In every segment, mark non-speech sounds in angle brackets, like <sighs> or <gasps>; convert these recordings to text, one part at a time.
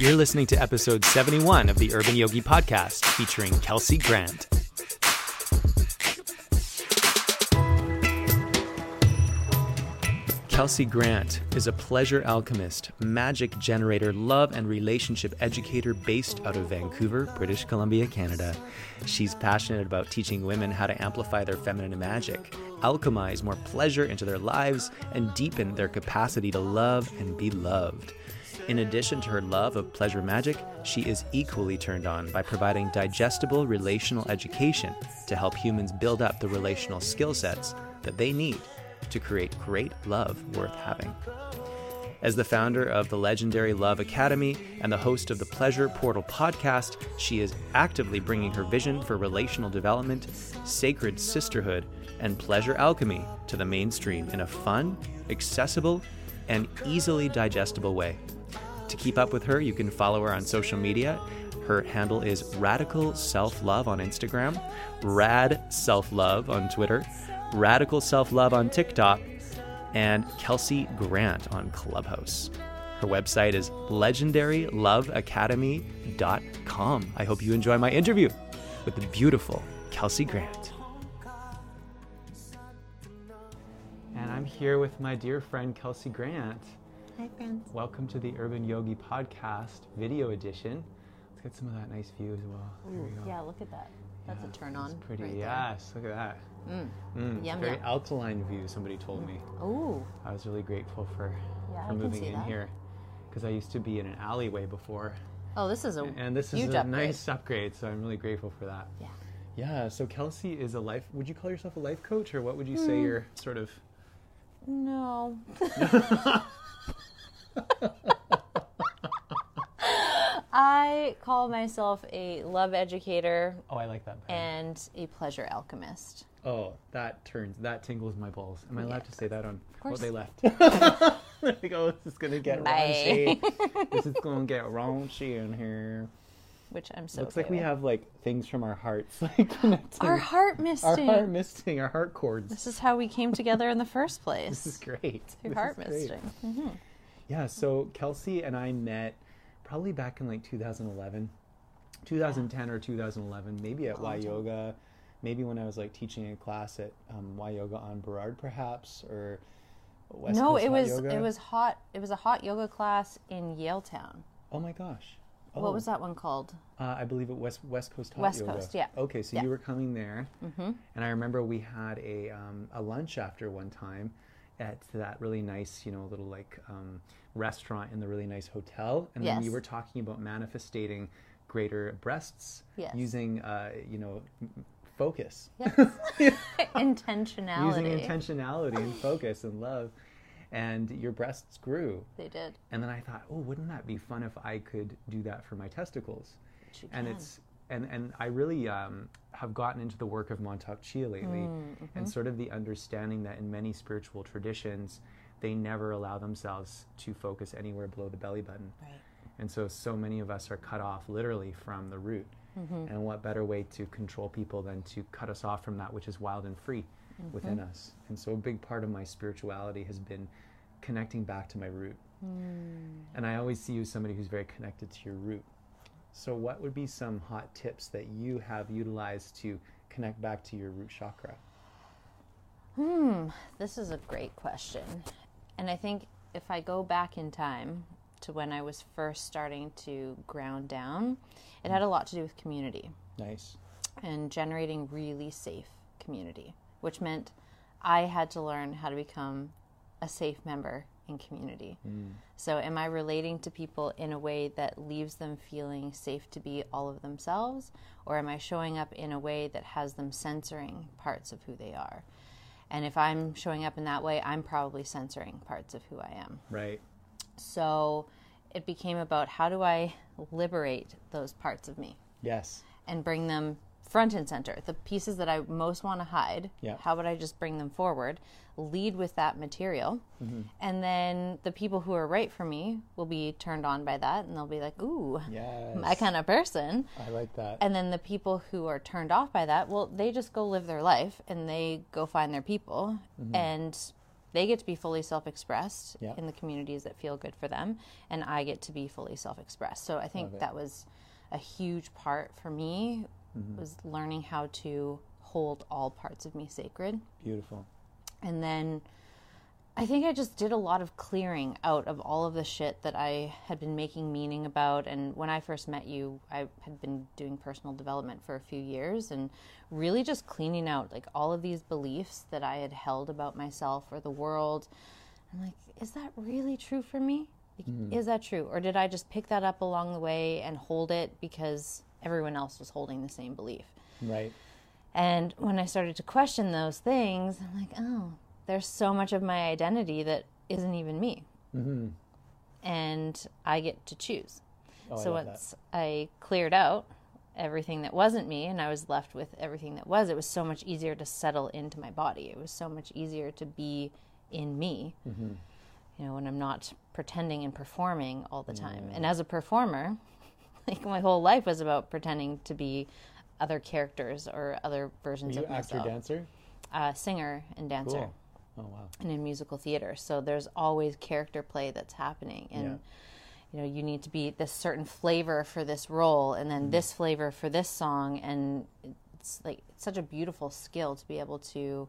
You're listening to episode 71 of the Urban Yogi Podcast featuring Kelsey Grant. Kelsey Grant is a pleasure alchemist, magic generator, love and relationship educator based out of Vancouver, British Columbia, Canada. She's passionate about teaching women how to amplify their feminine magic, alchemize more pleasure into their lives, and deepen their capacity to love and be loved. In addition to her love of pleasure magic, she is equally turned on by providing digestible relational education to help humans build up the relational skill sets that they need to create great love worth having. As the founder of the legendary Love Academy and the host of the Pleasure Portal podcast, she is actively bringing her vision for relational development, sacred sisterhood, and pleasure alchemy to the mainstream in a fun, accessible, and easily digestible way. To keep up with her, you can follow her on social media. Her handle is Radical Self Love on Instagram, Rad Self Love on Twitter, Radical Self Love on TikTok, and Kelsey Grant on Clubhouse. Her website is legendaryloveacademy.com. I hope you enjoy my interview with the beautiful Kelsey Grant. And I'm here with my dear friend Kelsey Grant. Hi, friends. Welcome to the Urban Yogi Podcast video edition. Let's get some of that nice view as well. We go. Yeah, look at that. That's Yeah, a turn on. pretty. right there. yes, look at that. Mm. Mm, Yum, very yum. alkaline view. Somebody told me. Ooh. I was really grateful for Yeah, for moving in that. here because I used to be in an alleyway before, Oh, this is a and this is a upgrade. nice upgrade. So I'm really grateful for that. Yeah. Yeah. So Kelsey is a life. Would you call yourself a life coach, or what would you Hmm. say you're sort of? No. <laughs> <laughs> <laughs> I call myself a love educator Oh, I like that. better. and a pleasure alchemist. Oh, that turns that tingles my balls. Am I allowed to say that on? Of course. Oh, they left. <laughs> they go. This is gonna get Bye. raunchy. <laughs> this is gonna get raunchy in here. Which I'm so Looks okay like we have like things from our hearts, like connecting. our heart our misting. heart misting, our heart chords. This is how we came together in the first place. This is great. Through This heart is great. misting. hmm Yeah, so Kelsey and I met probably back in like 2011, 2010 or 2011, maybe at Y Yoga, maybe when I was like teaching a class at um, Y Yoga on Burrard, perhaps, or West no, Coast it was Yoga. it was hot. It was a hot yoga class in Yaletown. Oh my gosh. Oh, What was that one called? Uh, I believe it West West Coast Hot West Yoga. Coast, yeah. Okay, so Yeah. you were coming there, Mm-hmm. and I remember we had a um, a lunch after one time at that really nice, you know, little like um, restaurant in the really nice hotel, and then you were talking about manifesting greater breasts Yes. using, uh, you know, focus, Yes. <laughs> Intentionality. using intentionality and focus and love, and your breasts grew. They did. And then I thought, oh, wouldn't that be fun if I could do that for my testicles? And can. it's and and I really um, have gotten into the work of Mantak Chia lately, Mm, mm-hmm. and sort of the understanding that in many spiritual traditions, they never allow themselves to focus anywhere below the belly button, Right. and so so many of us are cut off literally from the root. Mm-hmm. And what better way to control people than to cut us off from that which is wild and free Mm-hmm. within us? And so a big part of my spirituality has been connecting back to my root. Mm. And I always see you as somebody who's very connected to your root. So, what would be some hot tips that you have utilized to connect back to your root chakra? Hmm. This is a great question. And I think if I go back in time to when I was first starting to ground down, it had a lot to do with community Nice. and generating really safe community, which meant I had to learn how to become a safe member in community. Mm. So, am I relating to people in a way that leaves them feeling safe to be all of themselves, or am I showing up in a way that has them censoring parts of who they are? And if I'm showing up in that way, I'm probably censoring parts of who I am. Right. So, it became about how do I liberate those parts of me? Yes. and bring them front and center. The pieces that I most want to hide, Yeah. how would I just bring them forward? Lead with that material. Mm-hmm. And then the people who are right for me will be turned on by that and they'll be like, ooh, Yes. my kind of person. I like that. And then the people who are turned off by that, well, they just go live their life and they go find their people mm-hmm. and they get to be fully self-expressed Yeah. in the communities that feel good for them, and I get to be fully self-expressed. So I think that was a huge part for me Mm-hmm. was learning how to hold all parts of me sacred. Beautiful. And then I think I just did a lot of clearing out of all of the shit that I had been making meaning about. And when I first met you, I had been doing personal development for a few years and really just cleaning out like all of these beliefs that I had held about myself or the world. I'm like, is that really true for me? Like, Is that true? Or did I just pick that up along the way and hold it because everyone else was holding the same belief? Right. And when I started to question those things, I'm like, oh, there's so much of my identity that isn't even me. Mm-hmm. And I get to choose. Oh, I so that. once I cleared out everything that wasn't me and I was left with everything that was, it was so much easier to settle into my body. It was so much easier to be in me. Mm-hmm. You know, when I'm not pretending and performing all the time. And as a performer, like my whole life was about pretending to be other characters or other versions of actor myself. dancer? Uh, singer and dancer Cool. Oh wow. and in musical theater. So there's always character play that's happening, and you know you need to be this certain flavor for this role, and then this flavor for this song, and it's like it's such a beautiful skill to be able to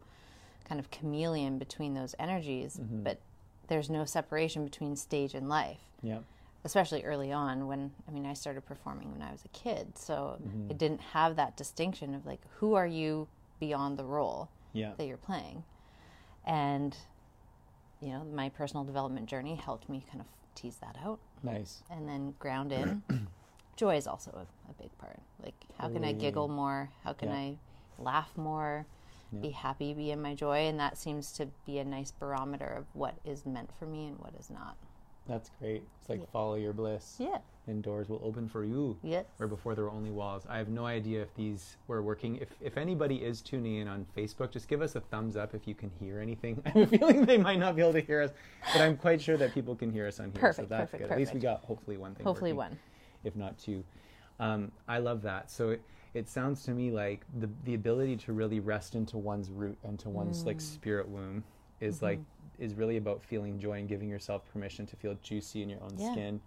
kind of chameleon between those energies, but there's no separation between stage and life Yeah. Especially early on when I mean I started performing when I was a kid, so mm-hmm. it didn't have that distinction of like who are you beyond the role Yeah. that you're playing, and you know my personal development journey helped me kind of tease that out Nice. and then ground in. <clears throat> Joy is also a, a big part. Like how can I giggle more? How can Yeah. I laugh more? Be happy, be in my joy, and that seems to be a nice barometer of what is meant for me and what is not. That's great. It's like follow your bliss. Yeah. And doors will open for you. Yes. Where before there were only walls. I have no idea if these were working. If if anybody is tuning in on Facebook, just give us a thumbs up if you can hear anything. <laughs> I have a feeling they might not be able to hear us, but I'm quite sure that people can hear us on here. Perfect, so that's perfect, good. At least we got hopefully one thing. Hopefully working, one. if not two. Um, I love that. So it, it sounds to me like the the ability to really rest into one's root and to one's Mm. like spirit womb is Mm-hmm. like is really about feeling joy and giving yourself permission to feel juicy in your own Yeah. skin.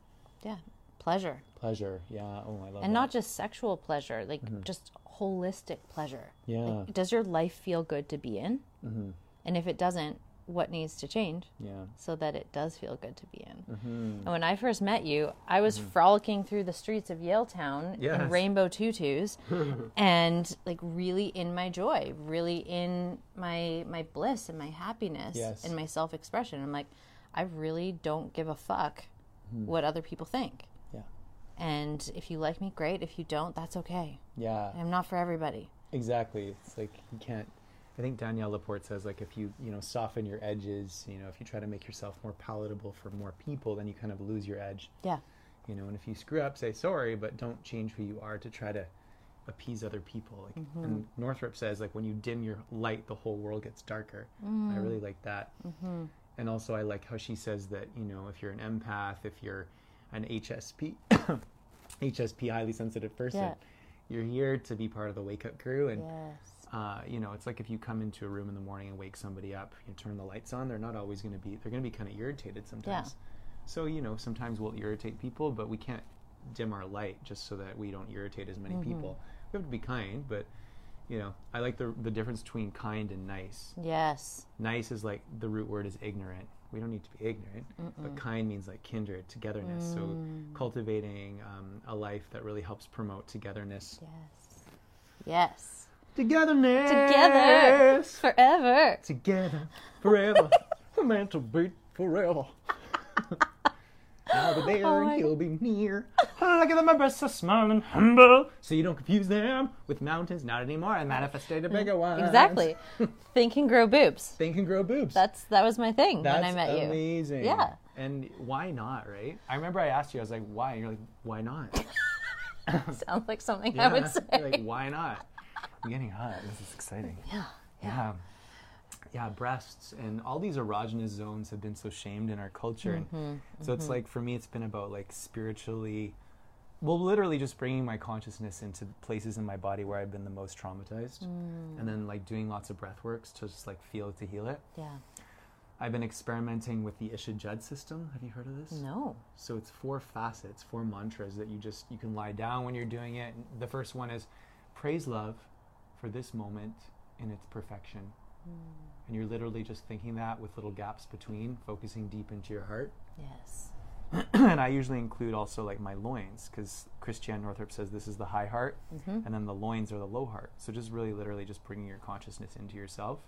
Yeah. Pleasure. Pleasure. Yeah. Oh, I love and that. not just sexual pleasure, like just holistic pleasure. Yeah. Like, does your life feel good to be in? Mm-hmm. And if it doesn't, what needs to change Yeah. so that it does feel good to be in? Mm-hmm. And when I first met you, I was frolicking through the streets of Yaletown Yes. in rainbow tutus <laughs> and like really in my joy, really in my my bliss and my happiness Yes. and my self-expression. I'm like I really don't give a fuck Hmm. what other people think. Yeah. And if you like me, great. If you don't, that's okay. Yeah. I'm not for everybody. Exactly. It's like you can't. I think Danielle Laporte says like if you you know soften your edges, you know if you try to make yourself more palatable for more people, then you kind of lose your edge. Yeah. You know, and if you screw up, say sorry, but don't change who you are to try to appease other people. Like, Mm-hmm. and Northrup says like when you dim your light, the whole world gets darker. Mm. I really like that. Mm-hmm. And also, I like how she says that you know if you're an empath, if you're an HSP, <coughs> HSP highly sensitive person, Yeah. you're here to be part of the wake up crew and Yes. Uh, you know, it's like if you come into a room in the morning and wake somebody up, you turn the lights on, they're not always going to be, they're going to be kind of irritated sometimes. Yeah. So, you know, sometimes we'll irritate people, but we can't dim our light just so that we don't irritate as many people. We have to be kind, but, you know, I like the, the difference between kind and nice. Yes. Nice is like the root word is ignorant. We don't need to be ignorant, but kind means like kindred, togetherness. So, cultivating um, a life that really helps promote togetherness. Yes. Yes. Togetherness! Together forever. together forever. We're meant to be forever. I'll be there Oh and he'll be near. <laughs> Look at them, my breasts are small and humble. So you don't confuse them with mountains, not anymore. I manifested a mm, bigger one. Exactly. <laughs> Think and grow boobs. Think and grow boobs. That's that was my thing That's when I met you. amazing. Yeah. And why not, right? I remember I asked you, I was like, why? And you're like, why not? <laughs> Sounds like something I would say. You're like, why not? I'm getting hot. This is exciting. yeah. Yeah. Yeah, breasts and all these erogenous zones have been so shamed in our culture. Mm-hmm, And so it's like, for me, it's been about like spiritually, well, literally just bringing my consciousness into places in my body where I've been the most traumatized. Mm. And then like doing lots of breath works to just like feel it to heal it. Yeah. I've been experimenting with the Isha Judd system. Have you heard of this? No. So it's four facets, four mantras that you just you can lie down when you're doing it. The first one is praise love for this moment in its perfection. Hmm. And you're literally just thinking that with little gaps between, focusing deep into your heart. Yes. <clears throat> and I usually include also like my loins because Christiane Northrup says this is the high heart, mm-hmm. and then the loins are the low heart. So just really, literally, just bringing your consciousness into yourself.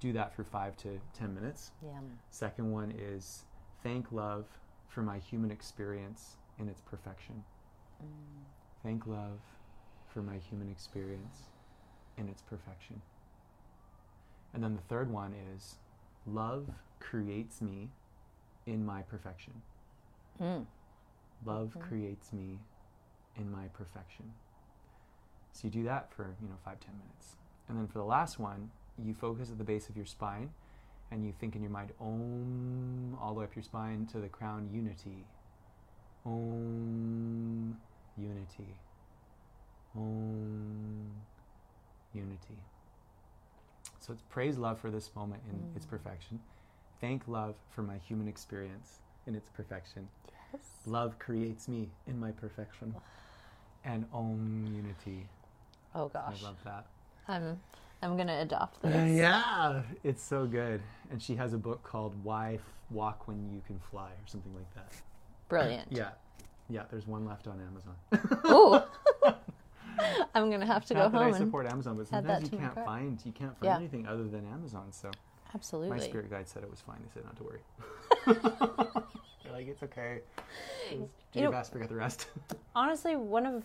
Do that for five to ten minutes. Yeah. Second one is thank love for my human experience in its perfection. Mm. Thank love for my human experience in its perfection. And then the third one is love creates me in my perfection. Mm. Love creates me in my perfection. So you do that for, you know, five, ten minutes. And then for the last one, you focus at the base of your spine and you think in your mind, Om, all the way up your spine to the crown, unity. Om, unity. Om, unity. So it's praise love for this moment in its perfection. Thank love for my human experience in its perfection. Yes. Love creates me in my perfection. <sighs> And Om Unity. Oh gosh. I love that. I'm I'm gonna adopt this. Uh, yeah, it's so good. And she has a book called Why F- Walk When You Can Fly or something like that. Brilliant. Yeah. Yeah, there's one left on Amazon. Ooh. <laughs> <laughs> I'm gonna have to go Not that I home and support Amazon, but sometimes you can't find you can't find Yeah. anything other than Amazon. So my absolutely. spirit guide said it was fine. They said not to worry. <laughs> <laughs> They're like it's okay. Do You your know- best, forget the rest. Honestly, one of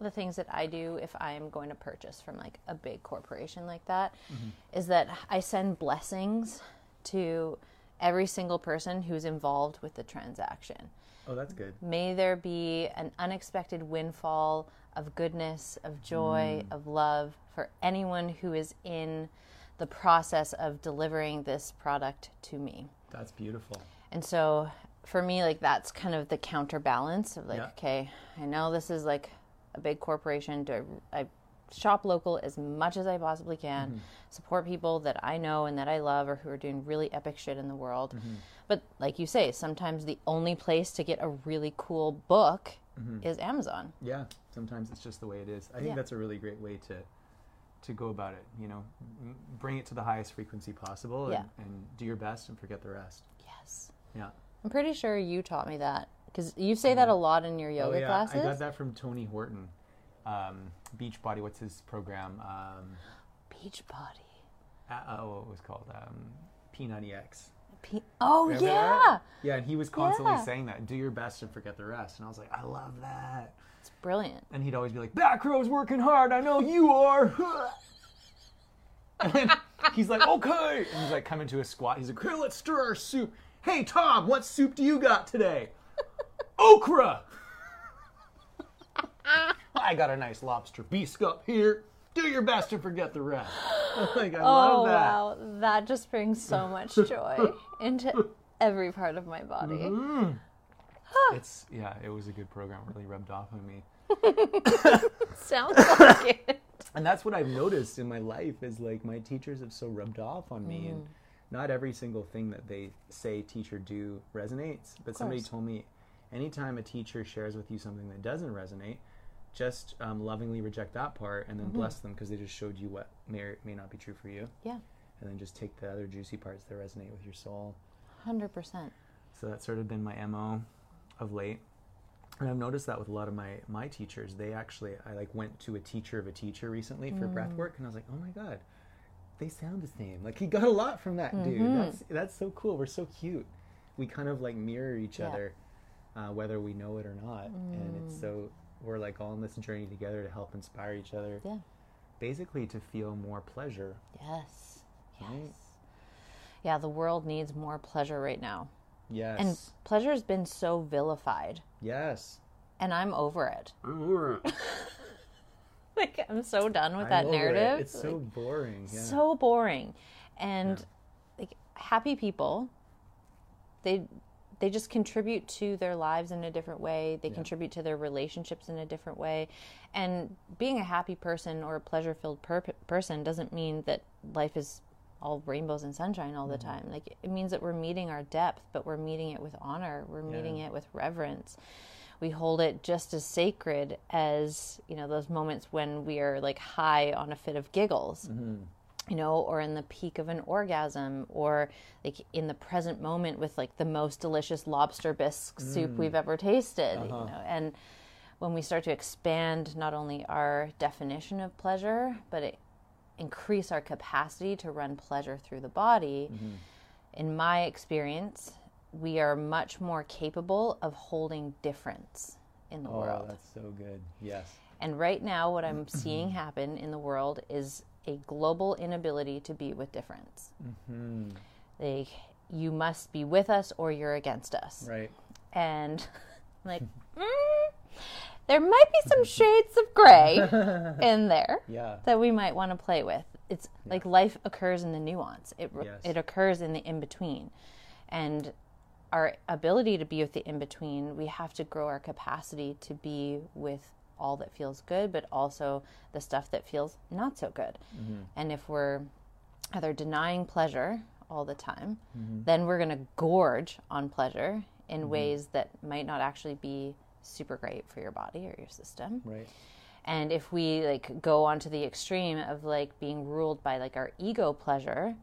the things that I do if I am going to purchase from like a big corporation like that mm-hmm. is that I send blessings to every single person who's involved with the transaction. oh, that's good. May there be an unexpected windfall of goodness, of joy, of love for anyone who is in the process of delivering this product to me. That's beautiful. And so for me, like that's kind of the counterbalance of like, Yeah. okay, I know this is like a big corporation. Do I, I shop local as much as I possibly can, Mm-hmm. support people that I know and that I love or who are doing really epic shit in the world. Mm-hmm. But like you say, sometimes the only place to get a really cool book Mm-hmm. is Amazon. Yeah, sometimes it's just the way it is. I think Yeah. that's a really great way to to go about it. You know, M- bring it to the highest frequency possible, and, Yeah. and do your best, and forget the rest. Yes. Yeah. I'm pretty sure you taught me that because you say that a lot in your yoga oh yeah, classes. I got that from Tony Horton, um, Beachbody. What's his program? Um, Beachbody. uh, oh, what was it called? Um, P90X. P- oh Remember yeah, that? Yeah, and he was constantly Yeah. saying that. Do your best and forget the rest. And I was like, I love that. it's brilliant. And he'd always be like, Back row's working hard. I know you are. <laughs> and he's like, Okay. And he's like, coming to a squat. He's like, Here, let's stir our soup. Hey, Tom, what soup do you got today? <laughs> Okra. <laughs> I got a nice lobster biscuit here. Do your best to forget the rest. <gasps> like, I Oh love that. wow, that just brings so <laughs> much joy into every part of my body. Mm-hmm. It's yeah, it was a good program. Really rubbed off on me. <laughs> Sounds like it. and that's what I've noticed in my life is like my teachers have so rubbed off on me, and not every single thing that they say teacher do resonates. But somebody told me, anytime a teacher shares with you something that doesn't resonate, just um, lovingly reject that part and then bless them because they just showed you what may or may not be true for you, Yeah, and then just take the other juicy parts that resonate with your soul. hundred percent. So that's sort of been my mo of late. And I've noticed that with a lot of my my teachers. They actually I like went to a teacher of a teacher recently for breath work and I was like, "Oh my god. They sound the same." Like he got a lot from that dude. That's that's so cool. We're so cute. We kind of like mirror each Yeah. other uh, whether we know it or not. And it's so we're like all on this journey together to help inspire each other. Yeah. Basically to feel more pleasure. Yes. Yes. Right. Yeah, the world needs more pleasure right now. Yes. And pleasure has been so vilified. yes. And I'm over it. <laughs> I'm over it. <laughs> Like I'm so done with I'm that over it. narrative. It's so boring. Yeah. so boring and like happy people they they just contribute to their lives in a different way they contribute to their relationships in a different way and being a happy person or a pleasure filled per- person doesn't mean that life is all rainbows and sunshine all the Mm-hmm. time. Like it means that we're meeting our depth, but we're meeting it with honor. We're meeting Yeah. it with reverence. We hold it just as sacred as, you know, those moments when we are like high on a fit of giggles you know, or in the peak of an orgasm, or like in the present moment with like the most delicious lobster bisque soup mm. we've ever tasted, you uh-huh. know. And when we start to expand not only our definition of pleasure, but it increase our capacity to run pleasure through the body, mm-hmm. in my experience, we are much more capable of holding difference in the Oh, world. that's so good. Yes. And right now, what I'm seeing happen in the world is a global inability to be with difference. Mm-hmm. Like, you must be with us or you're against us. Right. And <laughs> like, <laughs> mm, there might be some shades of gray <laughs> in there Yeah. that we might want to play with. It's like life occurs in the nuance. It Yes. it occurs in the in between, and our ability to be with the in between, we have to grow our capacity to be with all that feels good, but also the stuff that feels not so good. Mm-hmm. And if we're either denying pleasure all the time, mm-hmm. then we're going to gorge on pleasure in mm-hmm. ways that might not actually be super great for your body or your system. Right. And if we like go onto the extreme of like being ruled by like our ego pleasure,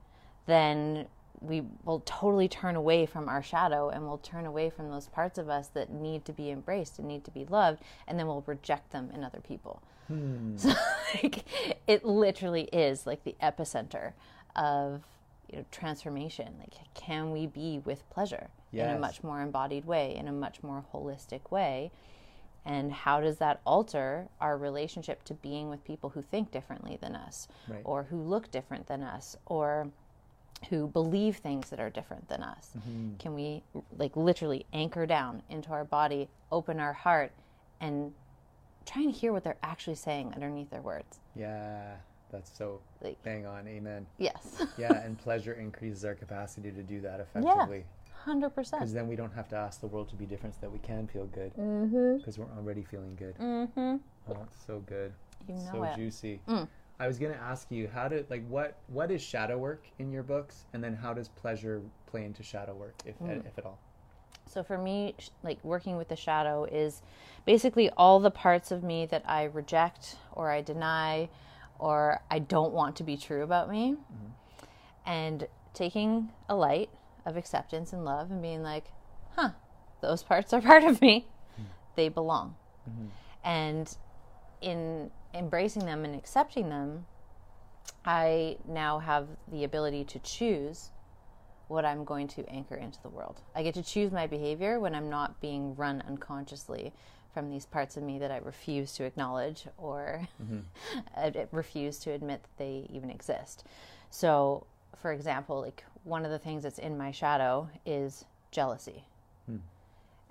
then we will totally turn away from our shadow and we'll turn away from those parts of us that need to be embraced and need to be loved, and then we'll reject them in other people. Hmm. So <laughs> like it literally is like the epicenter of you know transformation. Like can we be with pleasure in a much more embodied way, in a much more holistic way? and how does that alter our relationship to being with people who think differently than us Right. or who look different than us or who believe things that are different than us can we like literally anchor down into our body open our heart and try and hear what they're actually saying underneath their words Yeah. That's so Like- bang on. Amen. yes Yeah. <laughs> and pleasure increases our capacity to do that effectively. Yeah, 100% Because then we don't have to ask the world to be different so that we can feel good. Because we're already feeling good. mm-hmm. Oh, it's so good. You know so it. juicy. Mm. I was gonna ask you how to like what what is shadow work in your books, and then how does pleasure play into shadow work, if Mm. if at all? So for me, like working with the shadow is basically all the parts of me that I reject or I deny or I don't want to be true about me. Mm-hmm. And taking a light of acceptance and love and being like, huh, those parts are <laughs> part of me. Hmm. They belong. Mm-hmm. And in embracing them and accepting them, I now have the ability to choose what I'm going to anchor into the world. I get to choose my behavior when I'm not being run unconsciously from these parts of me that I refuse to acknowledge or mm-hmm. <laughs> I refuse to admit that they even exist. So, for example, like one of the things that's in my shadow is jealousy. Hmm.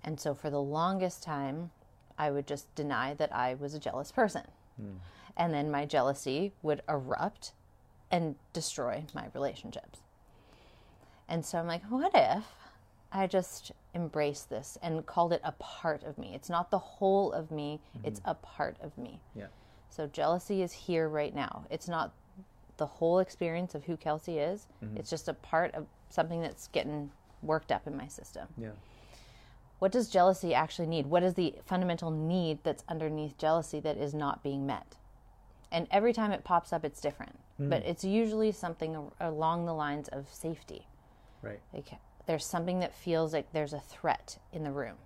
And so for the longest time, I would just deny that I was a jealous person. Mm. And then my jealousy would erupt and destroy my relationships. And so I'm like, what if I just embraced this and called it a part of me? It's not the whole of me, mm-hmm. it's a part of me. Yeah. So jealousy is here right now. It's not the whole experience of who Kelsey is, mm-hmm. it's just a part of something that's getting worked up in my system. Yeah. What does jealousy actually need? What is the fundamental need that's underneath jealousy that is not being met? And every time it pops up, it's different. Hmm. But it's usually something along the lines of safety. Right. Like there's something that feels like there's a threat in the room.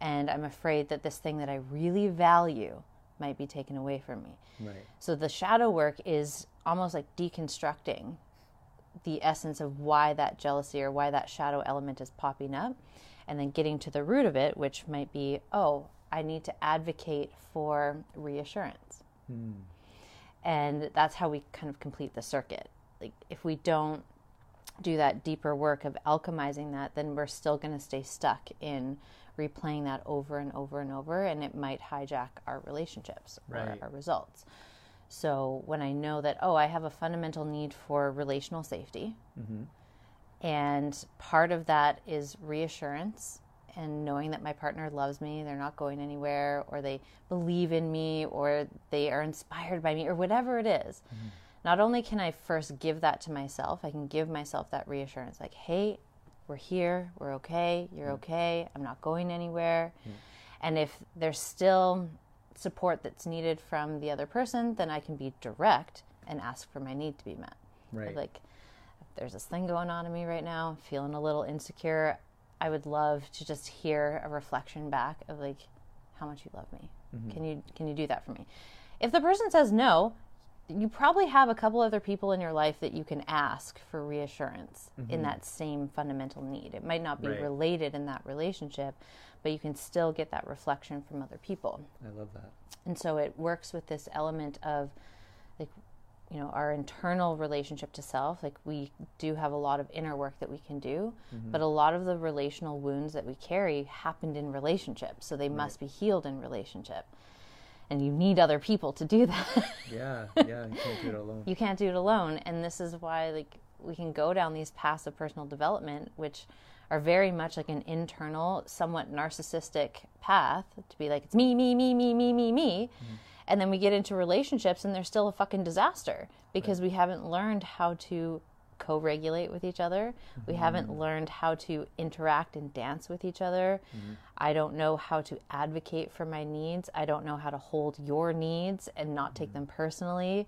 And I'm afraid that this thing that I really value might be taken away from me. Right. So the shadow work is almost like deconstructing the essence of why that jealousy or why that shadow element is popping up and then getting to the root of it which might be oh I need to advocate for reassurance. Hmm. And that's how we kind of complete the circuit. Like if we don't do that deeper work of alchemizing that, then we're still going to stay stuck in replaying that over and over and over, and it might hijack our relationships Right. or our results. So when I know that, oh, I have a fundamental need for relational safety, mm-hmm. And part of that is reassurance and knowing that my partner loves me, they're not going anywhere, or they believe in me, or they are inspired by me, or whatever it is. Mm-hmm. not only can I first give that to myself, I can give myself that reassurance like, hey, we're here, we're okay, you're mm. okay, I'm not going anywhere. And if there's still support that's needed from the other person, then I can be direct and ask for my need to be met. Right. Like, there's this thing going on in me right now, feeling a little insecure, I would love to just hear a reflection back of like how much you love me. Mm-hmm. Can you can you do that for me? If the person says no, you probably have a couple other people in your life that you can ask for reassurance in mm-hmm. that same fundamental need. It might not be Right. related in that relationship, but you can still get that reflection from other people. I love that. And so it works with this element of like you know our internal relationship to self like we do have a lot of inner work that we can do mm-hmm. but a lot of the relational wounds that we carry happened in relationships so they must be healed in relationship. And you need other people to do <laughs> that. Yeah, yeah, you can't do it alone. you can't do it alone and this is why like we can go down these paths of personal development which are very much like an internal somewhat narcissistic path to be like it's me me me me me me me mm-hmm. And then we get into relationships and they're still a fucking disaster because we haven't learned how to co-regulate with each other. We mm-hmm. haven't learned how to interact and dance with each other. Mm-hmm. I don't know how to advocate for my needs. I don't know how to hold your needs and not take mm-hmm. them personally.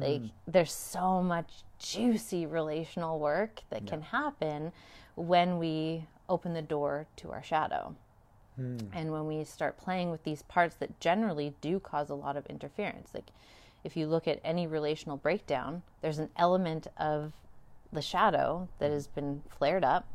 Like there's so much juicy relational work that can happen when we open the door to our shadow Hmm. and when we start playing with these parts that generally do cause a lot of interference like if you look at any relational breakdown there's an element of the shadow that hmm. has been flared up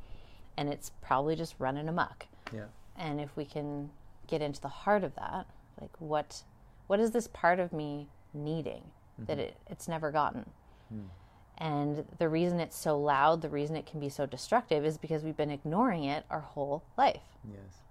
and it's probably just running amok Yeah. and if we can get into the heart of that like what what is this part of me needing that mm-hmm. it, it's never gotten? Hmm. And the reason it's so loud the reason it can be so destructive is because we've been ignoring it our whole life. Yes.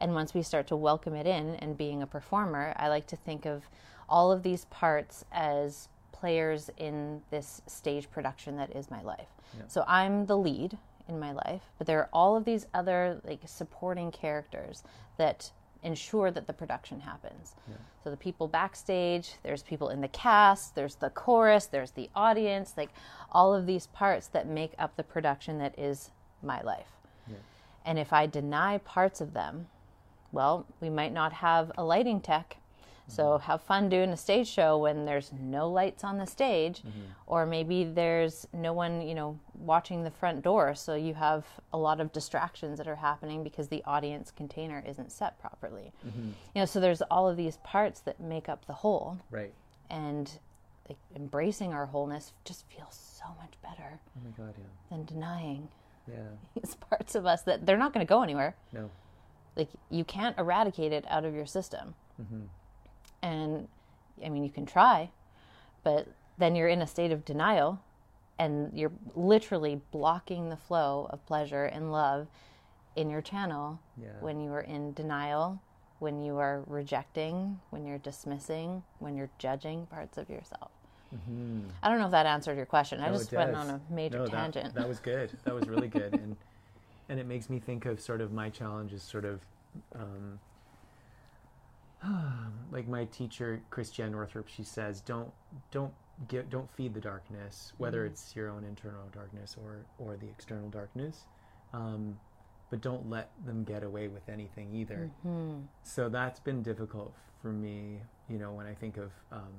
And once we start to welcome it in and being a performer, I like to think of all of these parts as players in this stage production that is my life. So I'm the lead in my life, but there are all of these other like supporting characters that ensure that the production happens. So the people backstage, there's people in the cast, there's the chorus, there's the audience, like all of these parts that make up the production that is my life. And if I deny parts of them, well, we might not have a lighting tech. So mm-hmm. have fun doing a stage show when there's no lights on the stage, mm-hmm. or maybe there's no one, you know, watching the front door. So you have a lot of distractions that are happening because the audience container isn't set properly. Mm-hmm. You know, so there's all of these parts that make up the whole, Right. and like, embracing our wholeness just feels so much better Oh my God, yeah. than denying Yeah. <laughs> these parts of us that they're not going to go anywhere No. Like you can't eradicate it out of your system. Mm-hmm. And i mean you can try but then you're in a state of denial and you're literally blocking the flow of pleasure and love in your channel Yeah. when you are in denial when you are rejecting when you're dismissing when you're judging parts of yourself. Mm-hmm. I don't know if that answered your question. I No, it just went on a major No, that- tangent. That, was good. That was really good, <laughs> and and it makes me think of sort of my challenge is sort of um, <sighs> like my teacher Christiane Northrup. She says, "Don't don't get don't feed the darkness, whether it's your own internal darkness or or the external darkness." Um, but don't let them get away with anything either. So that's been difficult for me, you know, when I think of um,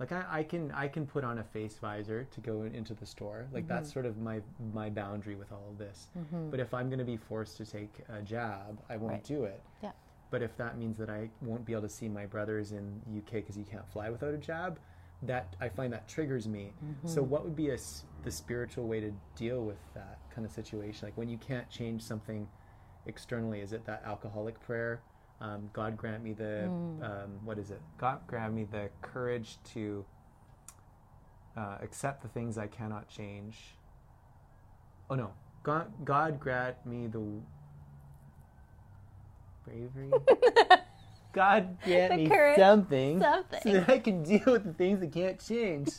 like I, I can I can put on a face visor to go in- into the store. Like that's mm-hmm. sort of my my boundary with all of this. Mm-hmm. But if I'm going to be forced to take a jab, I won't Right. do it. Yeah. But if that means that I won't be able to see my brothers in UK because you can't fly without a jab, that I find that triggers me. So mm-hmm. what would be a the spiritual way to deal with that kind of situation? Like when you can't change something externally, is it that alcoholic prayer? Um, God grant me the um, what is it? God grant me the courage to uh, accept the things I cannot change. Oh no, God, God grant me the bravery. <laughs> God grant The me courage, something, something. so that I can deal with the things that can't change.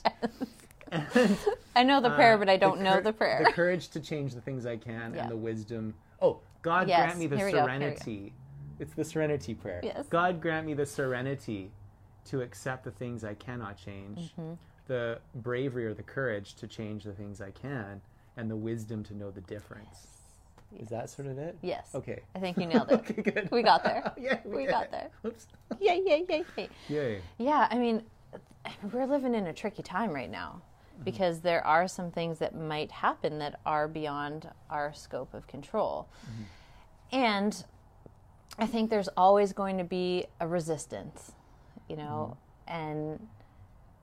And, <laughs> i know the prayer uh, but i don't know the prayer The courage to change the things I can Yeah. and the wisdom. Oh, God Yes, grant me the here go, here we go. serenity. It's the serenity prayer. Yes. God grant me the serenity to accept the things I cannot change, Mm-hmm. the bravery or the courage to change the things I can and the wisdom to know the difference. Is that sort of it? Yes. Okay. I think you nailed it. <laughs> Okay, good. We got there. <laughs> yeah, We did. got there. Oops. <laughs> Yay, yay, yay, yay. Yay. Yeah, I mean, we're living in a tricky time right now because there are some things that might happen that are beyond our scope of control. And I think there's always going to be a resistance, you know, mm-hmm. and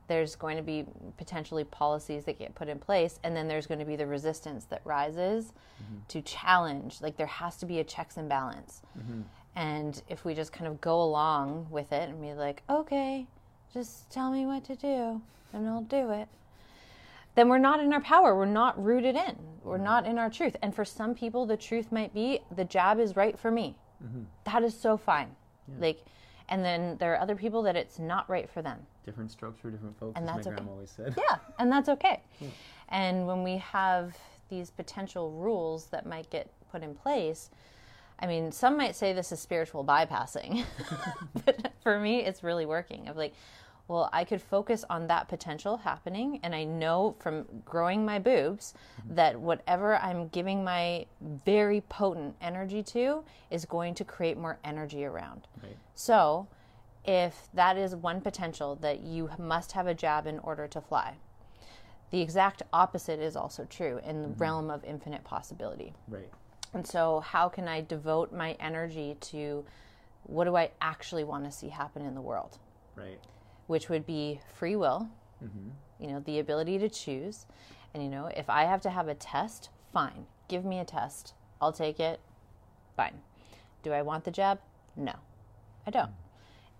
there's going to be potentially policies that get put in place, and then there's going to be the resistance that rises mm-hmm. to challenge. Like there has to be a checks and balance. Mm-hmm. And if we just kind of go along with it and be like, okay, just tell me what to do and I'll do it, then we're not in our power. We're not rooted in. We're not in our truth. And for some people, the truth might be the jab is right for me. Mm-hmm. That is so fine. Like, and then there are other people that it's not right for them. Different strokes for different folks, And as that's my okay. grandma always said. Yeah, and that's okay. <laughs> And when we have these potential rules that might get put in place, I mean, some might say this is spiritual bypassing, <laughs> <laughs> but for me, it's really working. Of like, well, I could focus on that potential happening, and I know from growing my boobs that whatever I'm giving my very potent energy to is going to create more energy around. Right. So, if that is one potential that you must have a jab in order to fly, the exact opposite is also true in the mm-hmm. realm of infinite possibility. Right. And so, how can I devote my energy to what do I actually want to see happen in the world? Right. Which would be free will, mm-hmm. you know, the ability to choose. And, you know, if I have to have a test, fine, give me a test. I'll take it. Fine. Do I want the jab? No, I don't.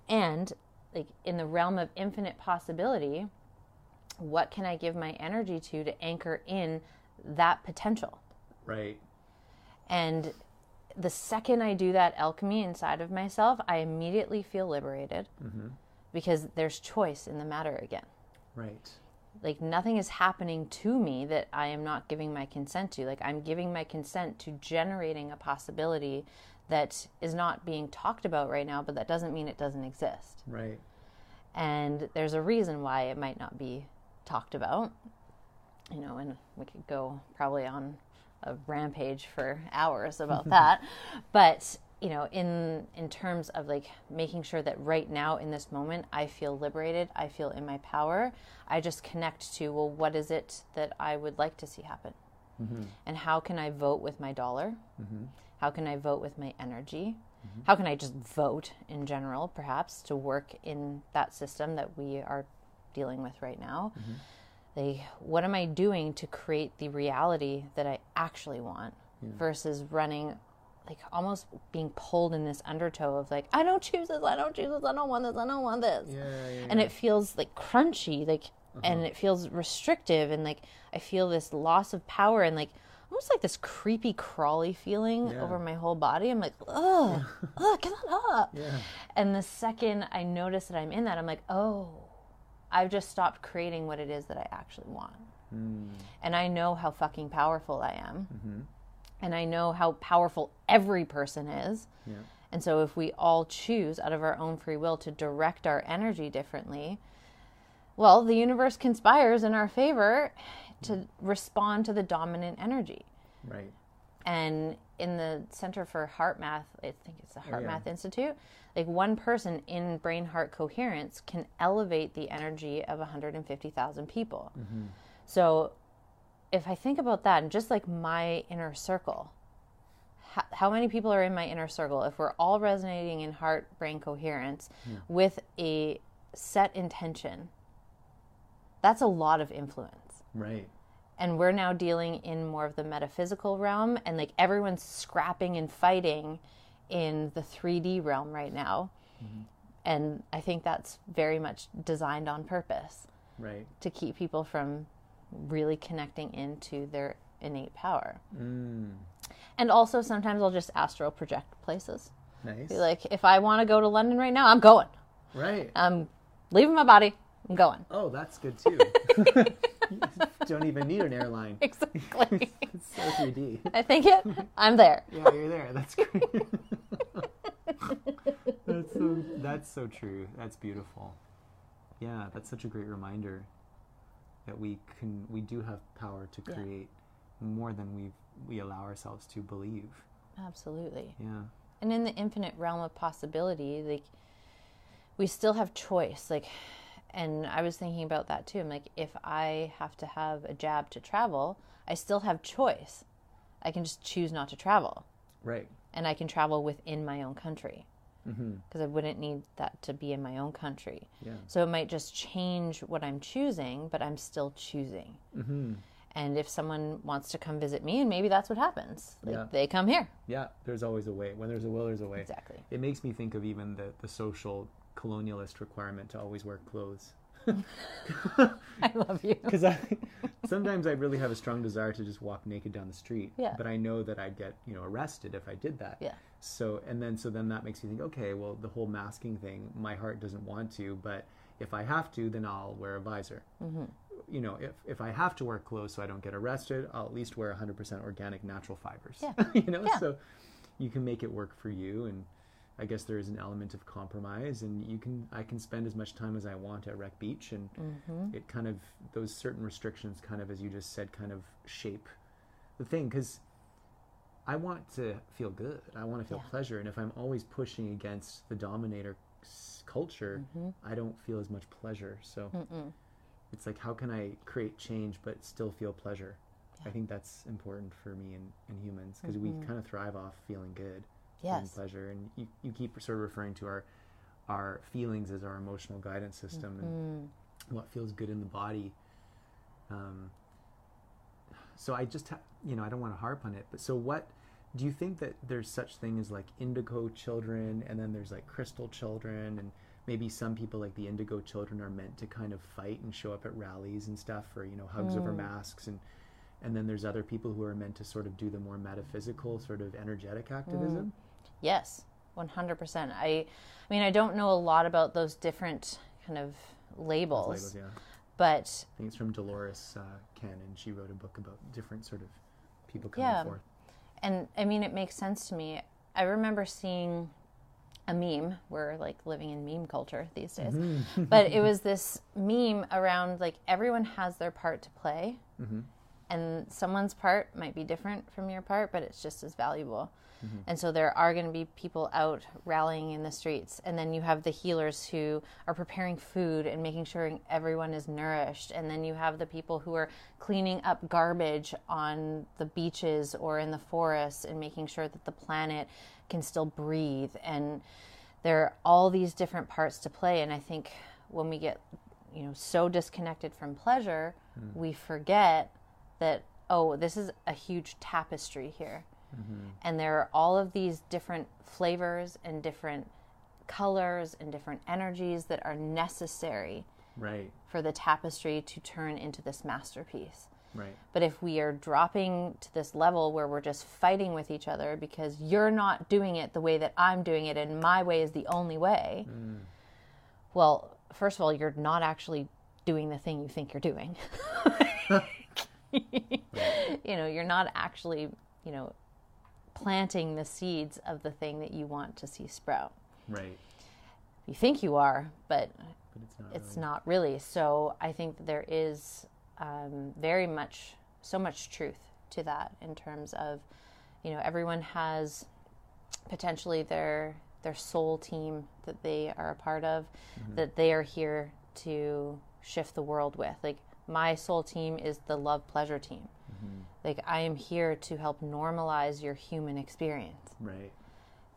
And, like, in the realm of infinite possibility, what can I give my energy to to anchor in that potential? Right. And the second I do that alchemy inside of myself, I immediately feel liberated mm-hmm. Because there's choice in the matter again. Right. Like nothing is happening to me that I am not giving my consent to. Like I'm giving my consent to generating a possibility that is not being talked about right now, but that doesn't mean it doesn't exist. Right. And there's a reason why it might not be talked about. You know, and we could go probably on a rampage for hours about <laughs> that. But, you know, in in terms of like making sure that right now in this moment I feel liberated, I feel in my power, I just connect to, well, what is it that I would like to see happen? Mm-hmm. And how can I vote with my dollar? Mm-hmm. How can I vote with my energy? Mm-hmm. How can I just vote in general, perhaps, to work in that system that we are dealing with right now? Like, what am I doing to create the reality that I actually want versus running, like, almost being pulled in this undertow of, like, I don't choose this, I don't choose this, I don't want this, I don't want this. Yeah. yeah, and it feels like crunchy like and uh-huh. it feels restrictive and like i feel this loss of power and like almost like this creepy crawly feeling Yeah. over my whole body. I'm like ugh <laughs> ugh get that up. Yeah. and the second i notice that i'm in that i'm like oh i've just stopped creating what it is that i actually want. Hmm. And i know how fucking powerful i am mm-hmm. And i know how powerful every person is Yeah. and so, if we all choose out of our own free will to direct our energy differently, well, the universe conspires in our favor to respond to the dominant energy. Right. And in the Center for HeartMath, I think it's the Heart yeah. Math Institute, like one person in brain heart coherence can elevate the energy of 150,000 people. Mm-hmm. So, if I think about that, and just like my inner circle, how, how many people are in my inner circle? If we're all resonating in heart brain coherence hmm. with a set intention, that's a lot of influence Right. and we're now dealing in more of the metaphysical realm and like everyone's scrapping and fighting in the 3D realm right now. Mm-hmm. And I think that's very much designed on purpose Right. to keep people from really connecting into their innate power. Mm. And also sometimes I'll just astral project places. Nice. Be like if I want to go to London right now, I'm going. right. I'm leaving my body. I'm going. oh, that's good too. you <laughs> <laughs> don't even need an airline. Exactly. It's <laughs> so 3D. I think it. I'm there. Yeah, you're there. That's great. that's so that's so true. That's beautiful. Yeah, that's such a great reminder. That we can we do have power to Yeah. create more than we we allow ourselves to believe. Absolutely. Yeah. And in the infinite realm of possibility, like we still have choice. Like, and I was thinking about that too. I'm like, if I have to have a jab to travel, I still have choice. I can just choose not to travel, Right. and I can travel within my own country Mm-hmm. because I wouldn't need that to be in my own country. Yeah. So it might just change what I'm choosing, but I'm still choosing. Mm-hmm. And if someone wants to come visit me, and maybe that's what happens, like Yeah. they come here. Yeah. There's always a way. When there's a will, there's a way. Exactly. It makes me think of even the the social colonialist requirement to always wear clothes. <laughs> I love you. because I sometimes I really have a strong desire to just walk naked down the street. Yeah. But I know that I'd get you know arrested if I did that. Yeah. So and then so then that makes you think, okay, well the whole masking thing, my heart doesn't want to, but if I have to, then I'll wear a visor. Mm-hmm. You know, if if I have to wear clothes so I don't get arrested, I'll at least wear 100% organic natural fibers. Yeah. <laughs> you know, Yeah. so you can make it work for you and. I guess there is an element of compromise, and you can. I can spend as much time as I want at Wreck Beach, and Mm-hmm. it kind of those certain restrictions kind of as you just said kind of shape the thing because i want to feel good i want to feel Yeah. pleasure and if i'm always pushing against the dominator culture Mm-hmm. i don't feel as much pleasure so it's like how can i create change but still feel pleasure i think that's important for me and, and humans because we kind of thrive off feeling good Yes. pleasure and you, you keep sort of referring to our our feelings as our emotional guidance system and mm-hmm. what feels good in the body. Um, so I just, ha- you know, I don't want to harp on it, but so what? Do you think that there's such thing as like indigo children, and then there's like crystal children, and maybe some people like the indigo children are meant to kind of fight and show up at rallies and stuff, or you know, hugs over mm. masks, and and then there's other people who are meant to sort of do the more metaphysical, sort of energetic activism. Mm. Yes, 100%. I I mean, I don't know a lot about those different kind of labels, Labels, yeah. but I think it's from Dolores uh, Cannon. She wrote a book about different sort of people coming Yeah. forth. and I mean, it makes sense to me. I remember seeing a meme. We're like living in meme culture these days. but it <laughs> was this meme around like everyone has their part to play. And someone's part might be different from your part, but it's just as valuable. Mm-hmm. And so there are going to be people out rallying in the streets. And then you have the healers who are preparing food and making sure everyone is nourished. And then you have the people who are cleaning up garbage on the beaches or in the forests and making sure that the planet can still breathe. And there are all these different parts to play. And I think when we get, you know, so disconnected from pleasure, hmm. we forget that, oh, this is a huge tapestry here mm-hmm. and there are all of these different flavors and different colors and different energies that are necessary Right, for the tapestry to turn into this masterpiece. right. But if we are dropping to this level where we're just fighting with each other because you're not doing it the way that I'm doing it and my way is the only way, mm. well, first of all, you're not actually doing the thing you think you're doing. <laughs> <laughs> <laughs> you know, you're not actually, you know, planting the seeds of the thing that you want to see sprout. Right. You think you are, but But it's not. it's not really. So I think that there is um, very much, so much truth to that in terms of, you know, everyone has potentially their their soul team that they are a part of, that they are here to shift the world with. Like my soul team is the love pleasure team. Mm-hmm. Like I am here to help normalize your human experience Right.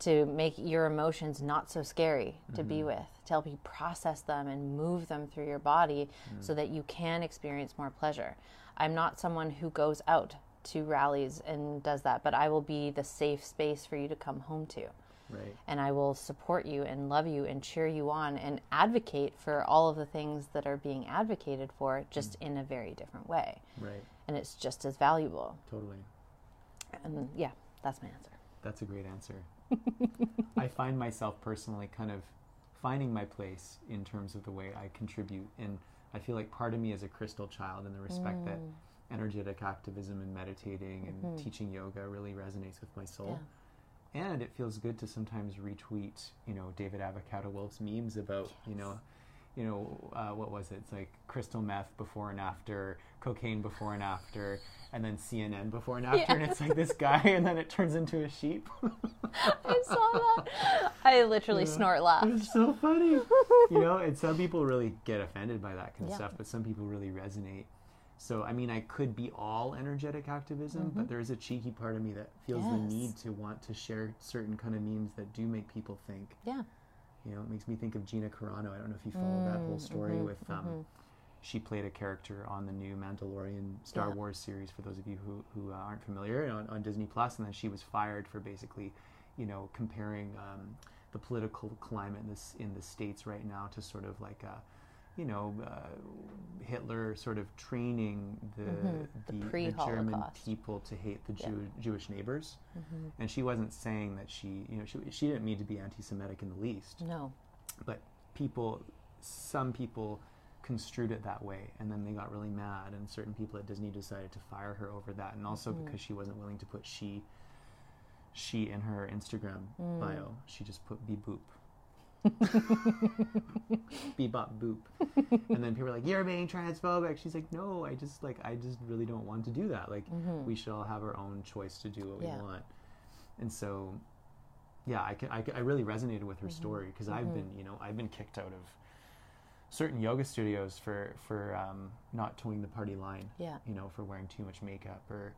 to make your emotions not so scary to be mm-hmm. with, to help you process them and move them through your body mm. so that you can experience more pleasure. I'm not someone who goes out to rallies and does that, but I will be the safe space for you to come home to. Right. And I will support you and love you and cheer you on and advocate for all of the things that are being advocated for, just mm. in a very different way. Right. And it's just as valuable. Totally. And yeah, that's my answer. That's a great answer. I find myself personally kind of finding my place in terms of the way I contribute. And I feel like part of me is a crystal child in the respect that mm. energetic activism and meditating and mm-hmm. teaching yoga really resonates with my soul. And it feels good to sometimes retweet, you know, David Avocado Wolfe's memes about, you know, you know, uh, what was it? It's like crystal meth before and after, cocaine before and after, and then CNN before and after, yeah. and it's like this guy, and then it turns into a sheep. <laughs> I saw that. I literally yeah. snort laugh. It's so funny, you know. And some people really get offended by that kind of yeah. stuff, but some people really resonate. So, I mean, I could be all energetic activism, mm-hmm. but there is a cheeky part of me that feels yes. the need to want to share certain kind of memes that do make people think. Yeah. You know, it makes me think of Gina Carano. I don't know if you follow mm, that whole mm, story mm-hmm, with. Um, mm-hmm. She played a character on the new Mandalorian Star yeah. Wars series. For those of you who who uh, aren't familiar, on, on Disney Plus, and then she was fired for basically, you know, comparing um, the political climate in this in the states right now to sort of like a you know, uh, Hitler sort of training the mm-hmm. the, the, the, German people to hate the Jew, yeah. Jewish neighbors, mm-hmm. and she wasn't saying that she, you know, she she didn't mean to be anti-Semitic in the least. No, but people, some people construed it that way, and then they got really mad, and certain people at Disney decided to fire her over that, and also mm-hmm. because she wasn't willing to put she she in her Instagram mm. bio, she just put be boop. <laughs> Bebop boop. and then people are like, You're being transphobic. She's like, No, I just like I just really don't want to do that. Like mm-hmm. we should all have our own choice to do what yeah. we want. And so yeah, I, can, I, I really resonated with her mm-hmm. story because mm-hmm. I've been, you know, I've been kicked out of certain yoga studios for for um, not toeing the party line. Yeah. You know, for wearing too much makeup or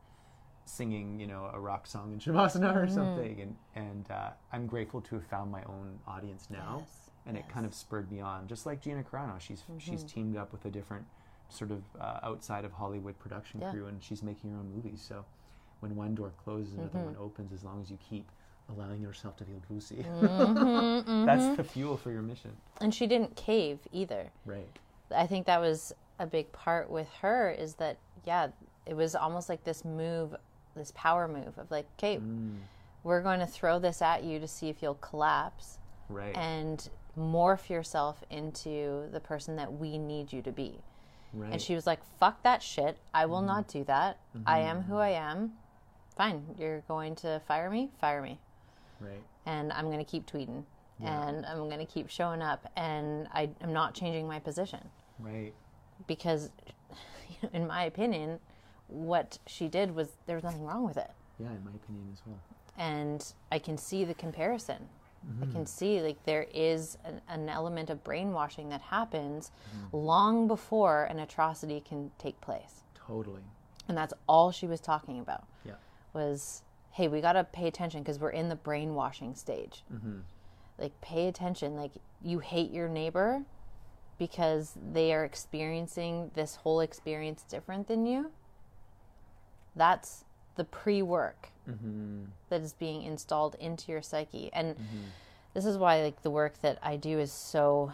singing, you know, a rock song in <laughs> Shavasana or mm-hmm. something. And and uh, I'm grateful to have found my own audience now, yes. and yes. it kind of spurred me on. Just like Gina Carano, she's mm-hmm. she's teamed up with a different sort of uh, outside of Hollywood production yeah. crew, and she's making her own movies. So when one door closes, another mm-hmm. one opens. As long as you keep allowing yourself to feel juicy, mm-hmm, <laughs> that's mm-hmm. the fuel for your mission. And she didn't cave either. Right. I think that was a big part with her is that yeah, it was almost like this move this power move of like, okay, mm. we're going to throw this at you to see if you'll collapse, right, and morph yourself into the person that we need you to be. Right. And she was like, "Fuck that shit. I will mm. not do that. Mm-hmm. I am who I am. Fine. You're going to fire me. Fire me. Right. And I'm going to keep tweeting." Yeah. And I'm going to keep showing up, and I, am not changing my position. Right. Because, <laughs> in my opinion, what she did was there was nothing wrong with it. Yeah, in my opinion as well. And I can see the comparison. Mm-hmm. I can see like there is an, an element of brainwashing that happens mm-hmm. long before an atrocity can take place. Totally. And that's all she was talking about. Yeah. Was hey, we got to pay attention because we're in the brainwashing stage. Mm-hmm. Like pay attention. Like you hate your neighbor because they are experiencing this whole experience different than you that's the pre work mm-hmm. that is being installed into your psyche. And mm-hmm. this is why like the work that I do is so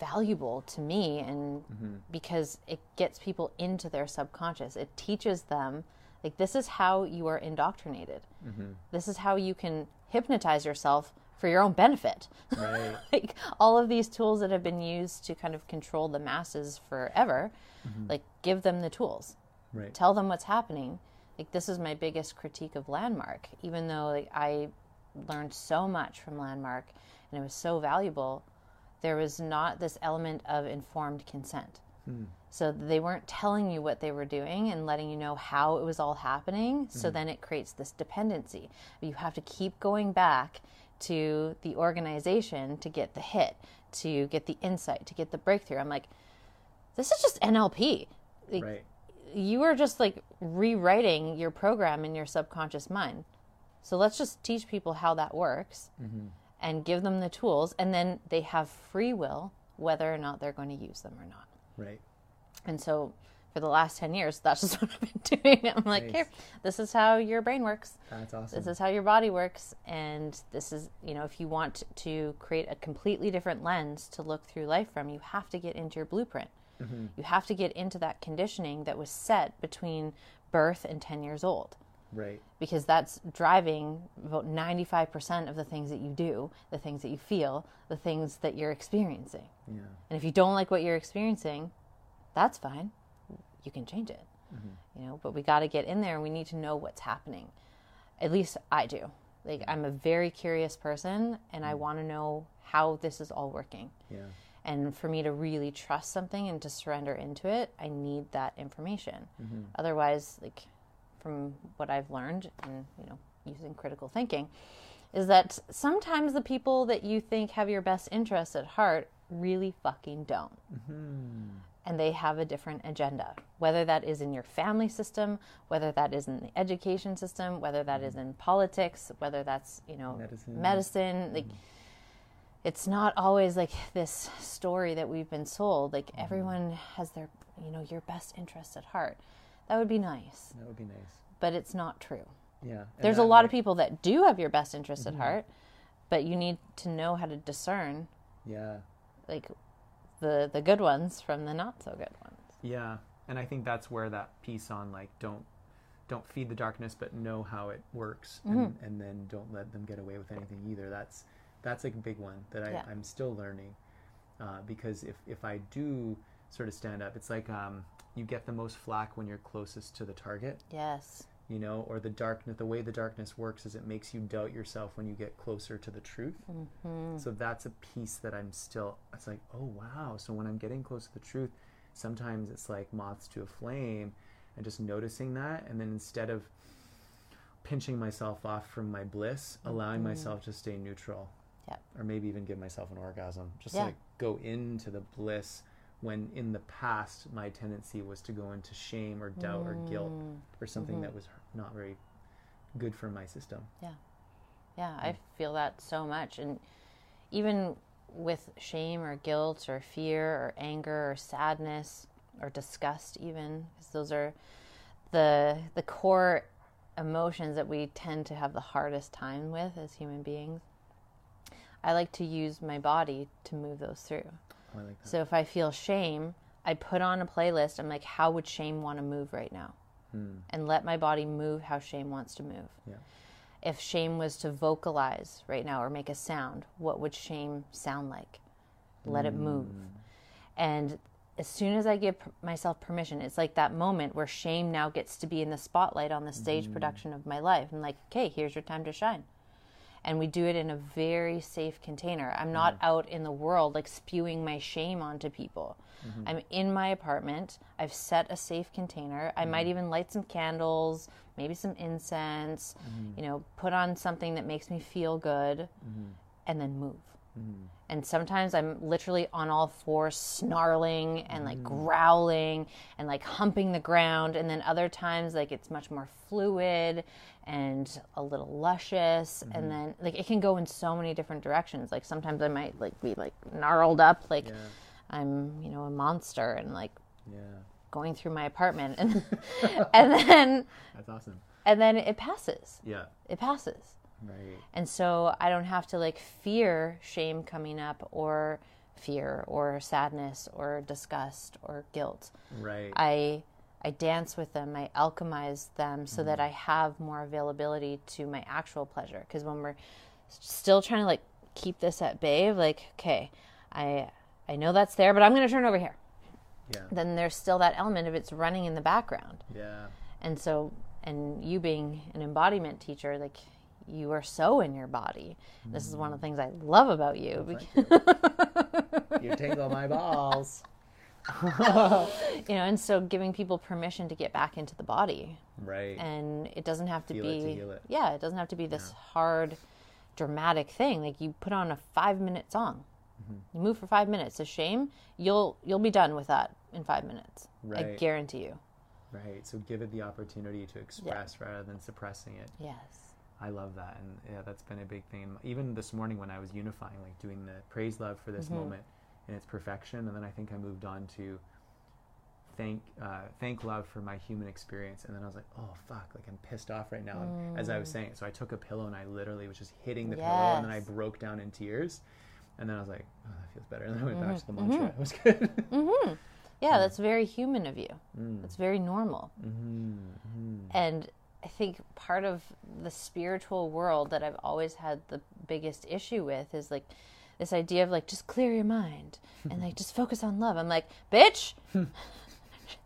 valuable to me and mm-hmm. because it gets people into their subconscious. It teaches them like this is how you are indoctrinated. Mm-hmm. This is how you can hypnotize yourself for your own benefit. Right. <laughs> like all of these tools that have been used to kind of control the masses forever, mm-hmm. like give them the tools. Right. Tell them what's happening. Like this is my biggest critique of Landmark, even though like I learned so much from Landmark and it was so valuable, there was not this element of informed consent. Hmm. So they weren't telling you what they were doing and letting you know how it was all happening. So hmm. then it creates this dependency. You have to keep going back to the organization to get the hit, to get the insight, to get the breakthrough. I'm like, this is just NLP. Like, right you are just like rewriting your program in your subconscious mind. So let's just teach people how that works mm-hmm. and give them the tools, and then they have free will whether or not they're going to use them or not. Right. And so for the last 10 years, that's <laughs> just what I've been doing. I'm like, nice. here, this is how your brain works. That's awesome. This is how your body works. And this is, you know, if you want to create a completely different lens to look through life from, you have to get into your blueprint. Mm-hmm. You have to get into that conditioning that was set between birth and 10 years old. Right. Because that's driving about 95% of the things that you do, the things that you feel, the things that you're experiencing. Yeah. And if you don't like what you're experiencing, that's fine. You can change it. Mm-hmm. You know, but we got to get in there and we need to know what's happening. At least I do. Like I'm a very curious person and I mm-hmm. want to know how this is all working. Yeah. And for me to really trust something and to surrender into it, I need that information. Mm-hmm. Otherwise, like from what I've learned and you know using critical thinking, is that sometimes the people that you think have your best interests at heart really fucking don't. Mm-hmm. And they have a different agenda, whether that is in your family system, whether that is in the education system, whether that is mm-hmm. in politics, whether that's, you know, Medicine. medicine. Like, mm-hmm. It's not always like this story that we've been sold. Like, everyone has their, you know, your best interest at heart. That would be nice, That would be nice. but it's not true. Yeah. There's a lot of people that do have your best interest at heart, but you need to know how to discern Yeah. like the the good ones from the not so good ones. Yeah, and I think that's where that piece on like don't don't feed the darkness, but know how it works, Mm-hmm. and, and then don't let them get away with anything either. That's that's like a big one that I, Yeah. I'm still learning, uh, because if if I do sort of stand up, it's like um, you get the most flack when you're closest to the target, Yes. you know, or the darkness. The way the darkness works is it makes you doubt yourself when you get closer to the truth. Mm-hmm. So that's a piece that I'm still. It's like, oh wow. So when I'm getting close to the truth, sometimes it's like moths to a flame, and just noticing that, and then instead of pinching myself off from my bliss, allowing myself to stay neutral, Yeah. or maybe even give myself an orgasm. Just Yeah. like go into the bliss. When in the past my tendency was to go into shame or doubt or guilt Mm. or something Mm-hmm. that was not very good for my system. Yeah. Yeah, I feel that so much and even with shame or guilt or fear or anger or sadness or disgust even because those are the the core emotions that we tend to have the hardest time with as human beings. I like to use my body to move those through. Oh, I like that. So if I feel shame, I put on a playlist. I'm like, how would shame want to move right now? Hmm. And let my body move how shame wants to move. Yeah. If shame was to vocalize right now or make a sound, what would shame sound like? Let it move. Hmm. And as soon as I give myself permission, it's like that moment where shame now gets to be in the spotlight on the stage hmm. production of my life. I'm like, okay, here's your time to shine and we do it in a very safe container. I'm mm-hmm. not out in the world like spewing my shame onto people. Mm-hmm. I'm in my apartment. I've set a safe container. I might mm-hmm. even light some candles, maybe some incense, you know, put on something that makes me feel good, and then move. Mm-hmm. And sometimes I'm literally on all fours, snarling and like mm. growling and like humping the ground. And then other times, like it's much more fluid and a little luscious. And mm-hmm. then, like, it can go in so many different directions. Like, sometimes I might like be like gnarled up, like Yeah. I'm, you know, a monster and like Yeah. going through my apartment. And, <laughs> <laughs> and then, That's awesome. and then it passes. Yeah. It passes. Right. And so I don't have to like fear shame coming up or fear or sadness or disgust or guilt. Right. I I dance with them, I alchemize them so Mm-hmm. that I have more availability to my actual pleasure because when we're still trying to like keep this at bay of like okay, I I know that's there but I'm going to turn over here. yeah. Then there's still that element of it's running in the background. Yeah. And so, and you being an embodiment teacher, like you are so in your body. This is one of the things I love about you. You. <laughs> you tingle my balls. <laughs> <laughs> you know, and so giving people permission to get back into the body. Right. And it doesn't have to Feel be, it to it. yeah, it doesn't have to be this hard, dramatic thing. Like you put on a five minute song. Mm-hmm. You move for five minutes. A shame. You'll you'll be done with that in five minutes. Right. I guarantee you. right. So give it the opportunity to express rather than suppressing it. Yes. I love that, and yeah, that's been a big thing. Even this morning when I was unifying, like doing the praise love for this moment and its perfection, and then I think I moved on to thank uh, thank love for my human experience, and then I was like, oh fuck, like I'm pissed off right now. And as I was saying, it, so I took a pillow and I literally was just hitting the pillow, and then I broke down in tears, and then I was like, oh, that feels better, and then I went back to the mantra. <laughs> It was good. mm-hmm. Yeah, that's very human of you. Mm. That's very normal. Mm-hmm. And I think part of the spiritual world that I've always had the biggest issue with is like this idea of like just clear your mind and like just focus on love. I'm like, bitch, <laughs>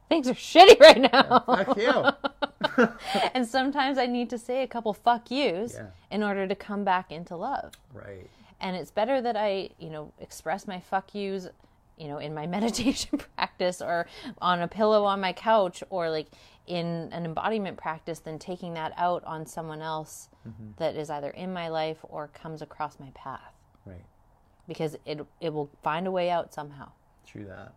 things are shitty right now. Fuck you. <laughs> and sometimes I need to say a couple fuck yous Yeah. in order to come back into love. right. And it's better that I, you know, express my fuck yous, you know, in my <laughs> meditation practice or on a pillow on my couch or like in an embodiment practice than taking that out on someone else mm-hmm. that is either in my life or comes across my path Right. because it it will find a way out somehow. True that.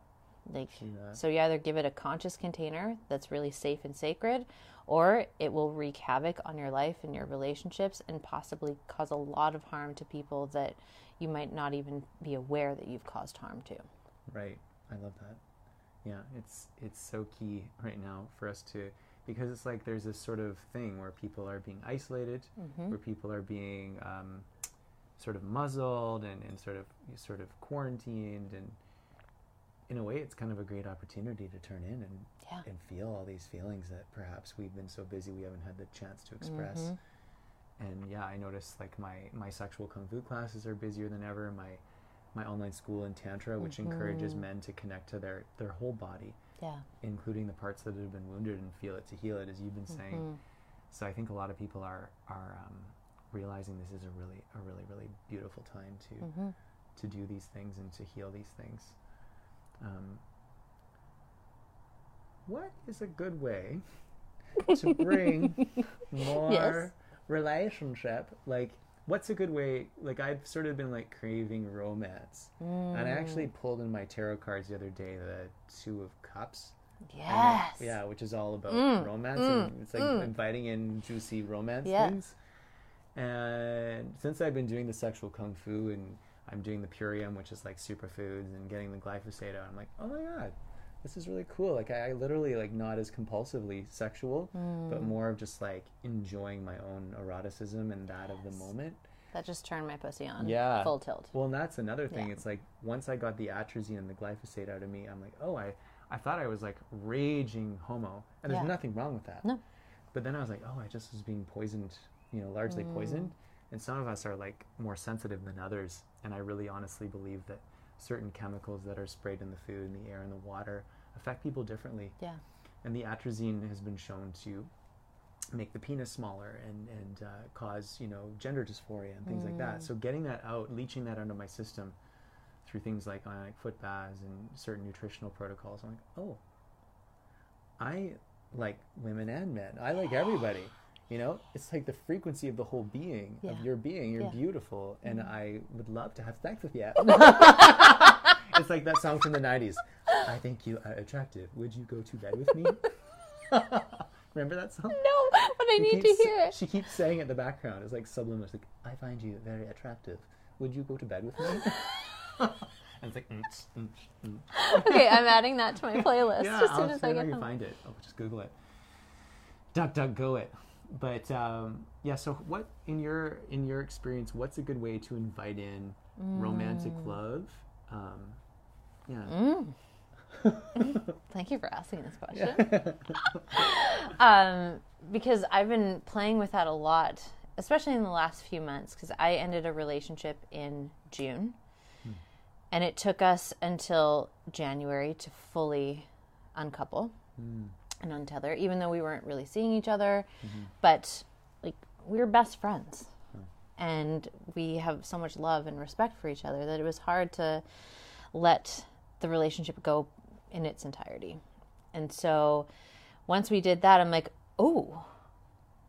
Like that. so you either give it a conscious container that's really safe and sacred or it will wreak havoc on your life and your relationships and possibly cause a lot of harm to people that you might not even be aware that you've caused harm to. Right. I love that. Yeah, it's it's so key right now for us to because it's like there's this sort of thing where people are being isolated, where people are being um, sort of muzzled and, and sort of sort of quarantined and in a way it's kind of a great opportunity to turn in and Yeah. and feel all these feelings that perhaps we've been so busy we haven't had the chance to express. And yeah, I noticed like my my sexual kung fu classes are busier than ever. My my online school in tantra, which encourages men to connect to their their whole body, Yeah. including the parts that have been wounded and feel it to heal it, as you've been saying. So I think a lot of people are are um, realizing this is a really a really really beautiful time to to do these things and to heal these things. Um, what is a good way to bring <laughs> more relationship? Like, what's a good way? Like, I've sort of been like craving romance, and I actually mm. pulled in my tarot cards the other day the Two of Cups. And it- Yes. yeah, which is all about mm. romance and mm. it's like inviting in juicy romance things. And since I've been doing the sexual kung fu and I'm doing the purium, which is like superfoods, and getting the glyphosate out, I'm like, oh my god, this is really cool. Like I, I literally like not as compulsively sexual, but more of just like enjoying my own eroticism and that of the moment. That just turned my pussy on. Yeah. Full tilt. Well, and that's another thing. Yeah. It's like once I got the atrazine and the glyphosate out of me, I'm like, oh, I, I thought I was like raging homo, and there's Yeah. nothing wrong with that. No. But then I was like, oh, I just was being poisoned, you know, largely Mm. poisoned. And some of us are like more sensitive than others, and I really honestly believe that certain chemicals that are sprayed in the food, in the air, in the water affect people differently. Yeah. And the atrazine has been shown to make the penis smaller and and uh, cause you know gender dysphoria and things like that. So getting that out, leaching that out of my system through things like ionic foot baths and certain nutritional protocols, I'm like, oh, I like women and men. I like everybody. You know, it's like the frequency of the whole being Yeah. of your being. You're Yeah. beautiful, and I would love to have sex with you. <laughs> it's like that song from the '90s. I think you are attractive. Would you go to bed with me? <laughs> Remember that song? No, but I She need to hear it. She keeps saying it in the background. It's like subliminal. It's like, I find you very attractive. Would you go to bed with me? <laughs> and it's like, mm, mm, mm. okay, I'm adding that to my playlist yeah, as soon I'll as I get home. find it. Oh, just Google it. Duck, duck, go it. But um, yeah, so what in your in your experience? What's a good way to invite in romantic Mm. love? Um, yeah. <laughs> Thank you for asking this question. <laughs> um, because I've been playing with that a lot, especially in the last few months, because I ended a relationship in June. And it took us until January to fully uncouple and untether, even though we weren't really seeing each other. Mm-hmm. But like we were best friends. And we have so much love and respect for each other that it was hard to let the relationship go in its entirety. And so once we did that, I'm like, oh,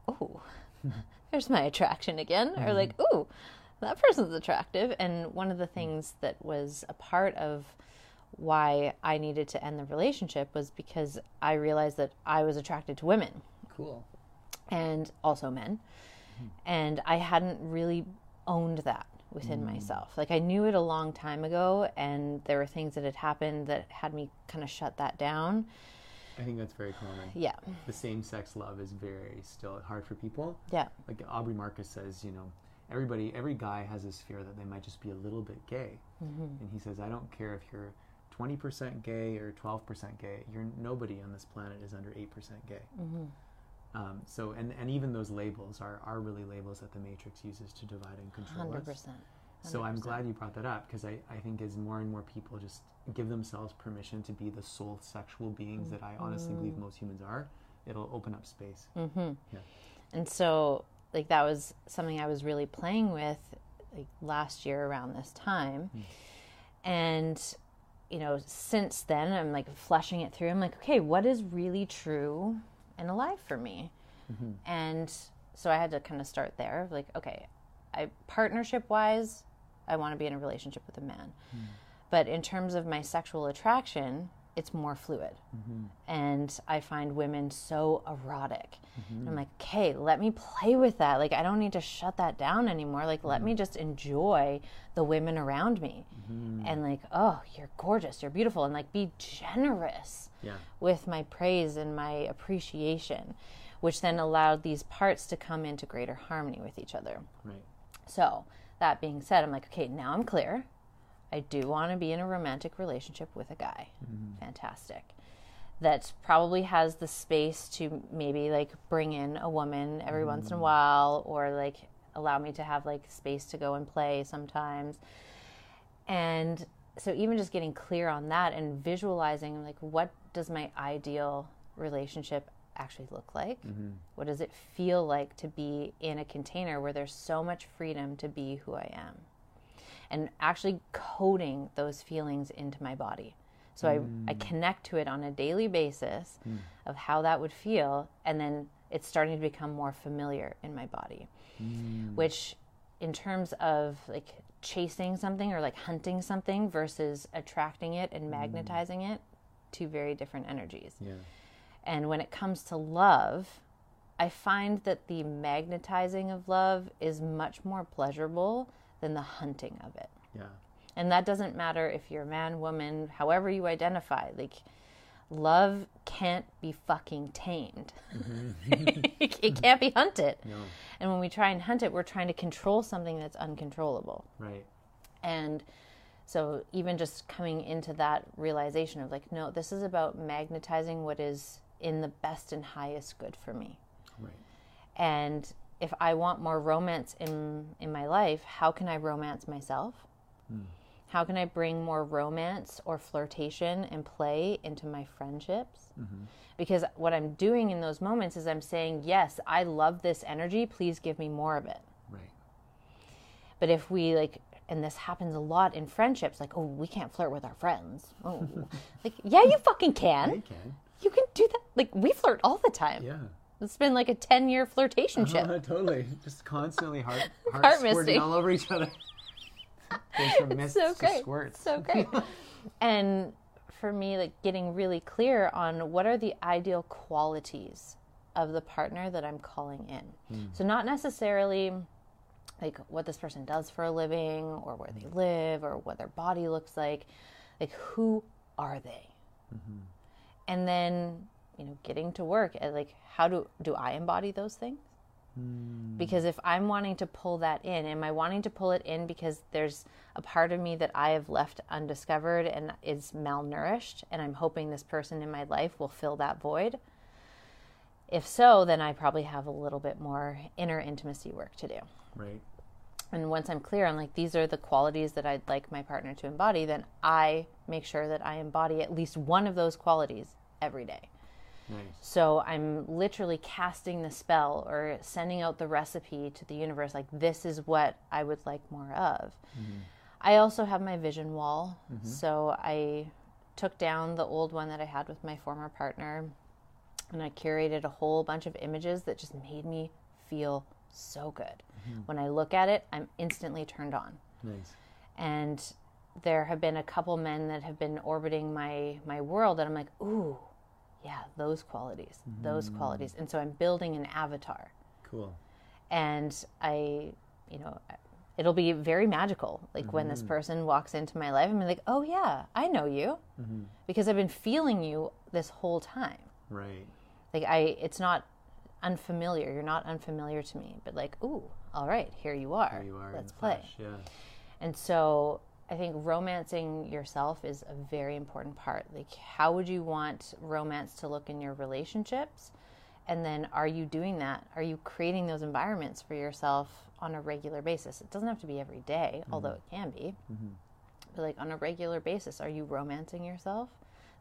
oh, <laughs> there's my attraction again. Or mm-hmm. like, oh, that person's attractive. And one of the things that was a part of why I needed to end the relationship was because I realized that I was attracted to women Cool. and also men. Hmm. And I hadn't really owned that within hmm. myself. Like I knew it a long time ago, and there were things that had happened that had me kind of shut that down. I think that's very common. Yeah, The same sex love is very still hard for people. yeah, like Aubrey Marcus says, you know, everybody, every guy has this fear that they might just be a little bit gay. Mm-hmm. And he says, I don't care if you're 20% gay or 12% gay, you're nobody on this planet is under 8% gay. Mm-hmm. Um, so, and, and even those labels are, are really labels that the Matrix uses to divide and control hundred us. percent. So I'm glad you brought that up because I, I think as more and more people just give themselves permission to be the soul sexual beings that I honestly believe mm-hmm. most humans are, it'll open up space. Mm-hmm. Yeah, And so, like, that was something I was really playing with like last year around this time. Hmm. And you know, since then I'm like fleshing it through. I'm like, okay, what is really true and alive for me? Mm-hmm. And so I had to kind of start there. Like, okay, I partnership wise, I want to be in a relationship with a man. Hmm. But in terms of my sexual attraction, it's more fluid. Mm-hmm. And I find women so erotic. And I'm like, okay, let me play with that. Like, I don't need to shut that down anymore. Like, let me mm. just enjoy the women around me. Mm-hmm. And, like, oh, you're gorgeous, you're beautiful. And, like, be generous Yeah. with my praise and my appreciation, which then allowed these parts to come into greater harmony with each other. Right. So, that being said, I'm like, okay, now I'm clear. I do want to be in a romantic relationship with a guy. Mm-hmm. Fantastic. That probably has the space to maybe like bring in a woman every once in a mm. while or like allow me to have like space to go and play sometimes. And so even just getting clear on that and visualizing like what does my ideal relationship actually look like? Mm-hmm. What does it feel like to be in a container where there's so much freedom to be who I am? And actually coding those feelings into my body. So I, I mm. connect to it on a daily basis hmm. of how that would feel, and then it's starting to become more familiar in my body. Hmm. Which, in terms of like chasing something or like hunting something versus attracting it and hmm. magnetizing it, two very different energies. Yeah. And when it comes to love, I find that the magnetizing of love is much more pleasurable than the hunting of it. Yeah. And that doesn't matter if you're a man, woman, however you identify. Like, love can't be fucking tamed. Mm-hmm. <laughs> it can't be hunted. No. And when we try and hunt it, we're trying to control something that's uncontrollable. Right. And so, even just coming into that realization of like, no, this is about magnetizing what is in the best and highest good for me. Right. And if I want more romance in in my life, how can I romance myself? Hmm. How can I bring more romance or flirtation and play into my friendships? Mm-hmm. Because what I'm doing in those moments is I'm saying, "Yes, I love this energy. Please give me more of it." Right. But if we like, and this happens a lot in friendships, like, oh, we can't flirt with our friends. Oh, <laughs> like, yeah, you fucking can. They can. You can do that. Like, we flirt all the time. Yeah. It's been like a 10 year flirtation oh, ship. <laughs> totally. Just constantly heart, <laughs> heart, Heart squirting misting. all over each other. Goes from so to great. squirts. So great. <laughs> and for me, like getting really clear on what are the ideal qualities of the partner that I'm calling in. Hmm. So, not necessarily like what this person does for a living or where they hmm. live or what their body looks like. Like, who are they? Mm-hmm. And then, you know, getting to work at like, how do, do I embody those things? Hmm. Because if I'm wanting to pull that in, am I wanting to pull it in because there's a part of me that I have left undiscovered and is malnourished, and I'm hoping this person in my life will fill that void? If so, then I probably have a little bit more inner intimacy work to do. Right. And once I'm clear on like these are the qualities that I'd like my partner to embody, then I make sure that I embody at least one of those qualities every day. Nice. So I'm literally casting the spell or sending out the recipe to the universe like this is what I would like more of. Mm-hmm. I also have my vision wall. Mm-hmm. So I took down the old one that I had with my former partner and I curated a whole bunch of images that just made me feel so good. Mm-hmm. When I look at it, I'm instantly turned on Nice. and there have been a couple men that have been orbiting my my world and I'm like, ooh, yeah, those qualities, those mm. qualities. And so I'm building an avatar. Cool. And I, you know, it'll be very magical. Like when this mm-hmm. person walks into my life, I'm like, oh yeah, I know you, mm-hmm. because I've been feeling you this whole time. Right. Like I, it's not unfamiliar. You're not unfamiliar to me, but like, ooh, all right, here you are. Here you are. Let's play. flesh, Yeah. And so I think romancing yourself is a very important part. Like, how would you want romance to look in your relationships? And then, are you doing that? Are you creating those environments for yourself on a regular basis? It doesn't have to be every day, mm-hmm. although it can be. Mm-hmm. But, like, on a regular basis, are you romancing yourself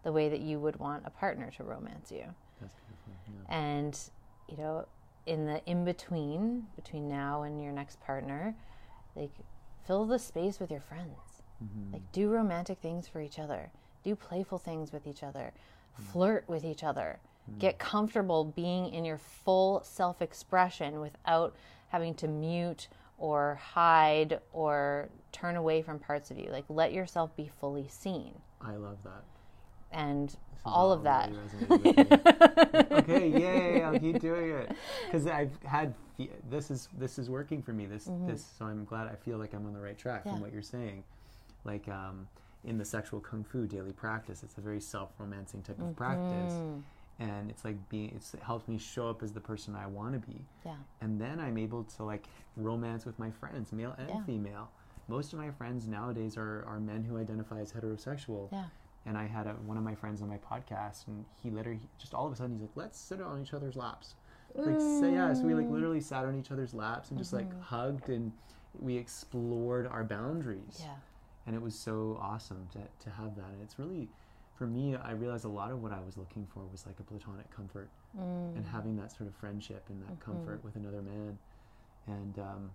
the way that you would want a partner to romance you? That's beautiful. Yeah. And, you know, in the in between, between now and your next partner, like fill the space with your friends. Mm-hmm. Like do romantic things for each other. Do playful things with each other. Flirt with each other. Mm. Get comfortable being in your full self-expression without having to mute or hide or turn away from parts of you. Like let yourself be fully seen. I love that. And all of that. really resonating with <laughs> okay, yay! I'll keep doing it because I've had this is this is working for me. This this so I'm glad I feel like I'm on the right track Mm-hmm. Yeah. from what you're saying. Like um, in the sexual kung fu daily practice, it's a very self-romancing type of practice, Mm-hmm. and it's like being it's, it helps me show up as the person I want to be, yeah. and then I'm able to like romance with my friends, male and Yeah. female. Most of my friends nowadays are, are men who identify as heterosexual. Yeah. And I had a, one of my friends on my podcast, and he literally just all of a sudden he's like, "Let's sit on each other's laps." Like, say yeah. So we like literally sat on each other's laps and just like hugged, and we explored our boundaries. Yeah. And it was so awesome to to have that. And it's really, for me, I realized a lot of what I was looking for was like a platonic comfort, and mm. having that sort of friendship and that comfort mm-hmm. with another man. And um,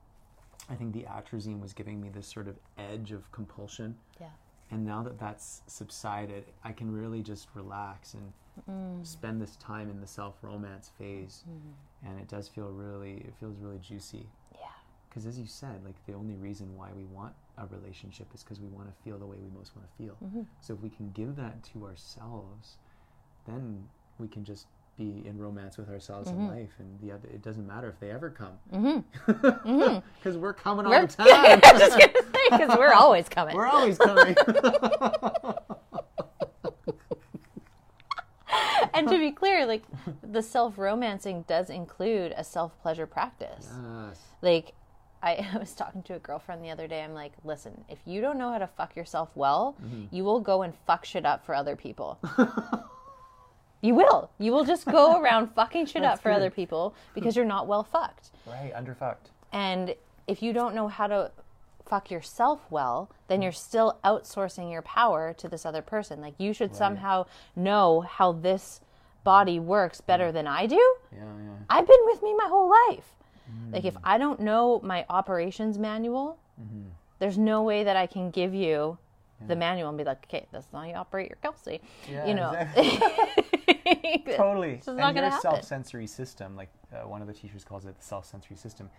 I think the atrazine was giving me this sort of edge of compulsion Yeah. and now that that's subsided i can really just relax and mm. spend this time in the self romance phase mm-hmm. and it does feel really it feels really juicy Yeah. because as you said like the only reason why we want a relationship is because we want to feel the way we most want to feel mm-hmm. so if we can give that to ourselves then we can just be in romance with ourselves in mm-hmm. life and the other it doesn't matter if they ever come. Mm-hmm. <laughs> Because we're coming all We're- the <laughs> time. I'm just gonna say because we're <laughs> always coming. we're always coming. And to be clear, like the self romancing does include a self pleasure practice. yes. Like I, <laughs> I was talking to a girlfriend the other day. I'm like, listen, if you don't know how to fuck yourself well, Mm-hmm. you will go and fuck shit up for other people. you will. You will just go <laughs> around fucking shit That's up for other people because you're not well fucked. Right, underfucked. And if you don't know how to fuck yourself well, then you're still outsourcing your power to this other person. Like you should somehow know how this body works better than I do. Yeah, yeah. I've been with me my whole life. Like if I don't know my operations manual, there's no way that I can give you the manual and be like, okay, this is how you operate your Kelsey. Yeah, you know, <laughs> Totally. It's and your self-sensory system, like uh, one of the teachers calls it the self-sensory system,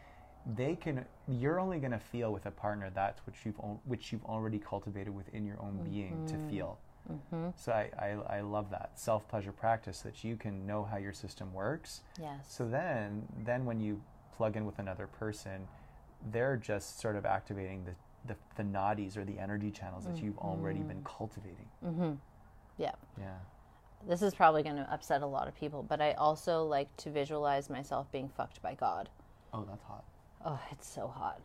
they can. You're only going to feel with a partner that's which you've which you've already cultivated within your own being to Mm-hmm. feel. So I, I I love that self-pleasure practice that you can know how your system works. yes. So then then when you plug in with another person, they're just sort of activating the the, the nadis or the energy channels that you've already been cultivating. Mm-hmm. cultivating. yeah. Yeah. This is probably going to upset a lot of people, but I also like to visualize myself being fucked by God. Oh, that's hot. Oh, it's so hot.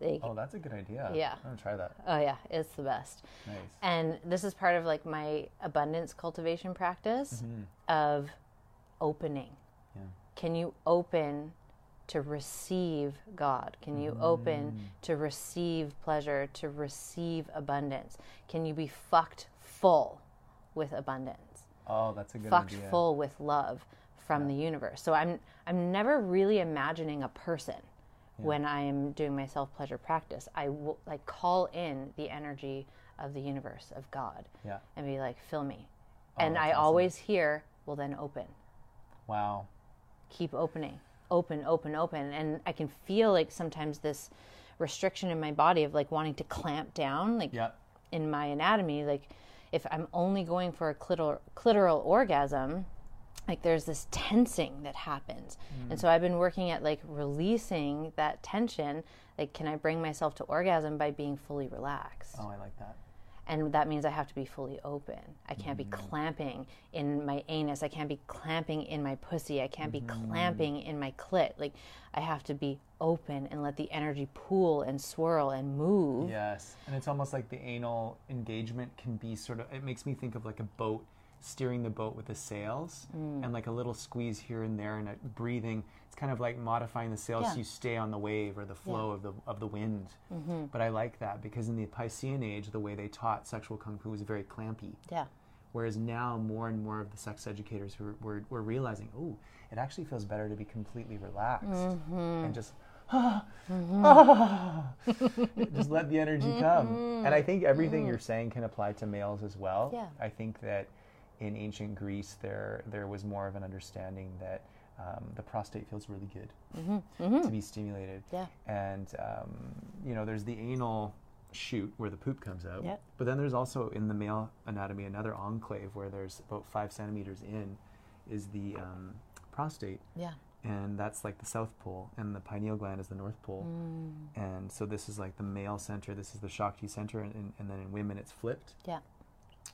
Like, Oh, that's a good idea. Yeah. I'm gonna try that. oh yeah, it's the best. Nice. And this is part of like my abundance cultivation practice of opening. Yeah. Can you open to receive God? Can you open mm. to receive pleasure, to receive abundance? Can you be fucked full with abundance? Oh, that's a good fucked idea. full with love from the universe. So I'm I'm never really imagining a person when I am doing my self pleasure practice. I will like call in the energy of the universe of God Yeah. and be like, fill me. Oh, and Oh, that's I awesome. always hear, well then open. Wow. Keep opening. Open, open, open. And I can feel like sometimes this restriction in my body of like wanting to clamp down, like Yeah. in my anatomy, like if I'm only going for a clitoral, clitoral orgasm, like there's this tensing that happens. Mm. And so I've been working at like releasing that tension. Like, can I bring myself to orgasm by being fully relaxed? Oh, I like that. And that means I have to be fully open. I can't be clamping in my anus. I can't be clamping in my pussy. I can't be clamping in my clit. Like, I have to be open and let the energy pool and swirl and move. Yes. And it's almost like the anal engagement can be sort of. It makes me think of like a boat steering the boat with the sails Mm. and like a little squeeze here and there and a breathing. It's kind of like modifying the sails Yeah. Mm-hmm. so you stay on the wave or the flow of the of the wind. But I like that because in the Piscean age, the way they taught sexual kung fu was very clampy. Yeah. Whereas now, more and more of the sex educators were, were, were realizing, oh, it actually feels better to be completely relaxed Mm-hmm. and just ah, <gasps> <laughs> ah. just let the energy come. And I think everything you're saying can apply to males as well. Yeah. I think that in ancient Greece, there there was more of an understanding that um, the prostate feels really good to be stimulated. Yeah. And um, you know, there's the anal chute where the poop comes out. Yep. But then there's also in the male anatomy another enclave where there's about five centimeters in is the um, prostate Yeah. and that's like the south pole and the pineal gland is the north pole and so this is like the male center this is the shakti center and, and, and then in women it's flipped Yeah.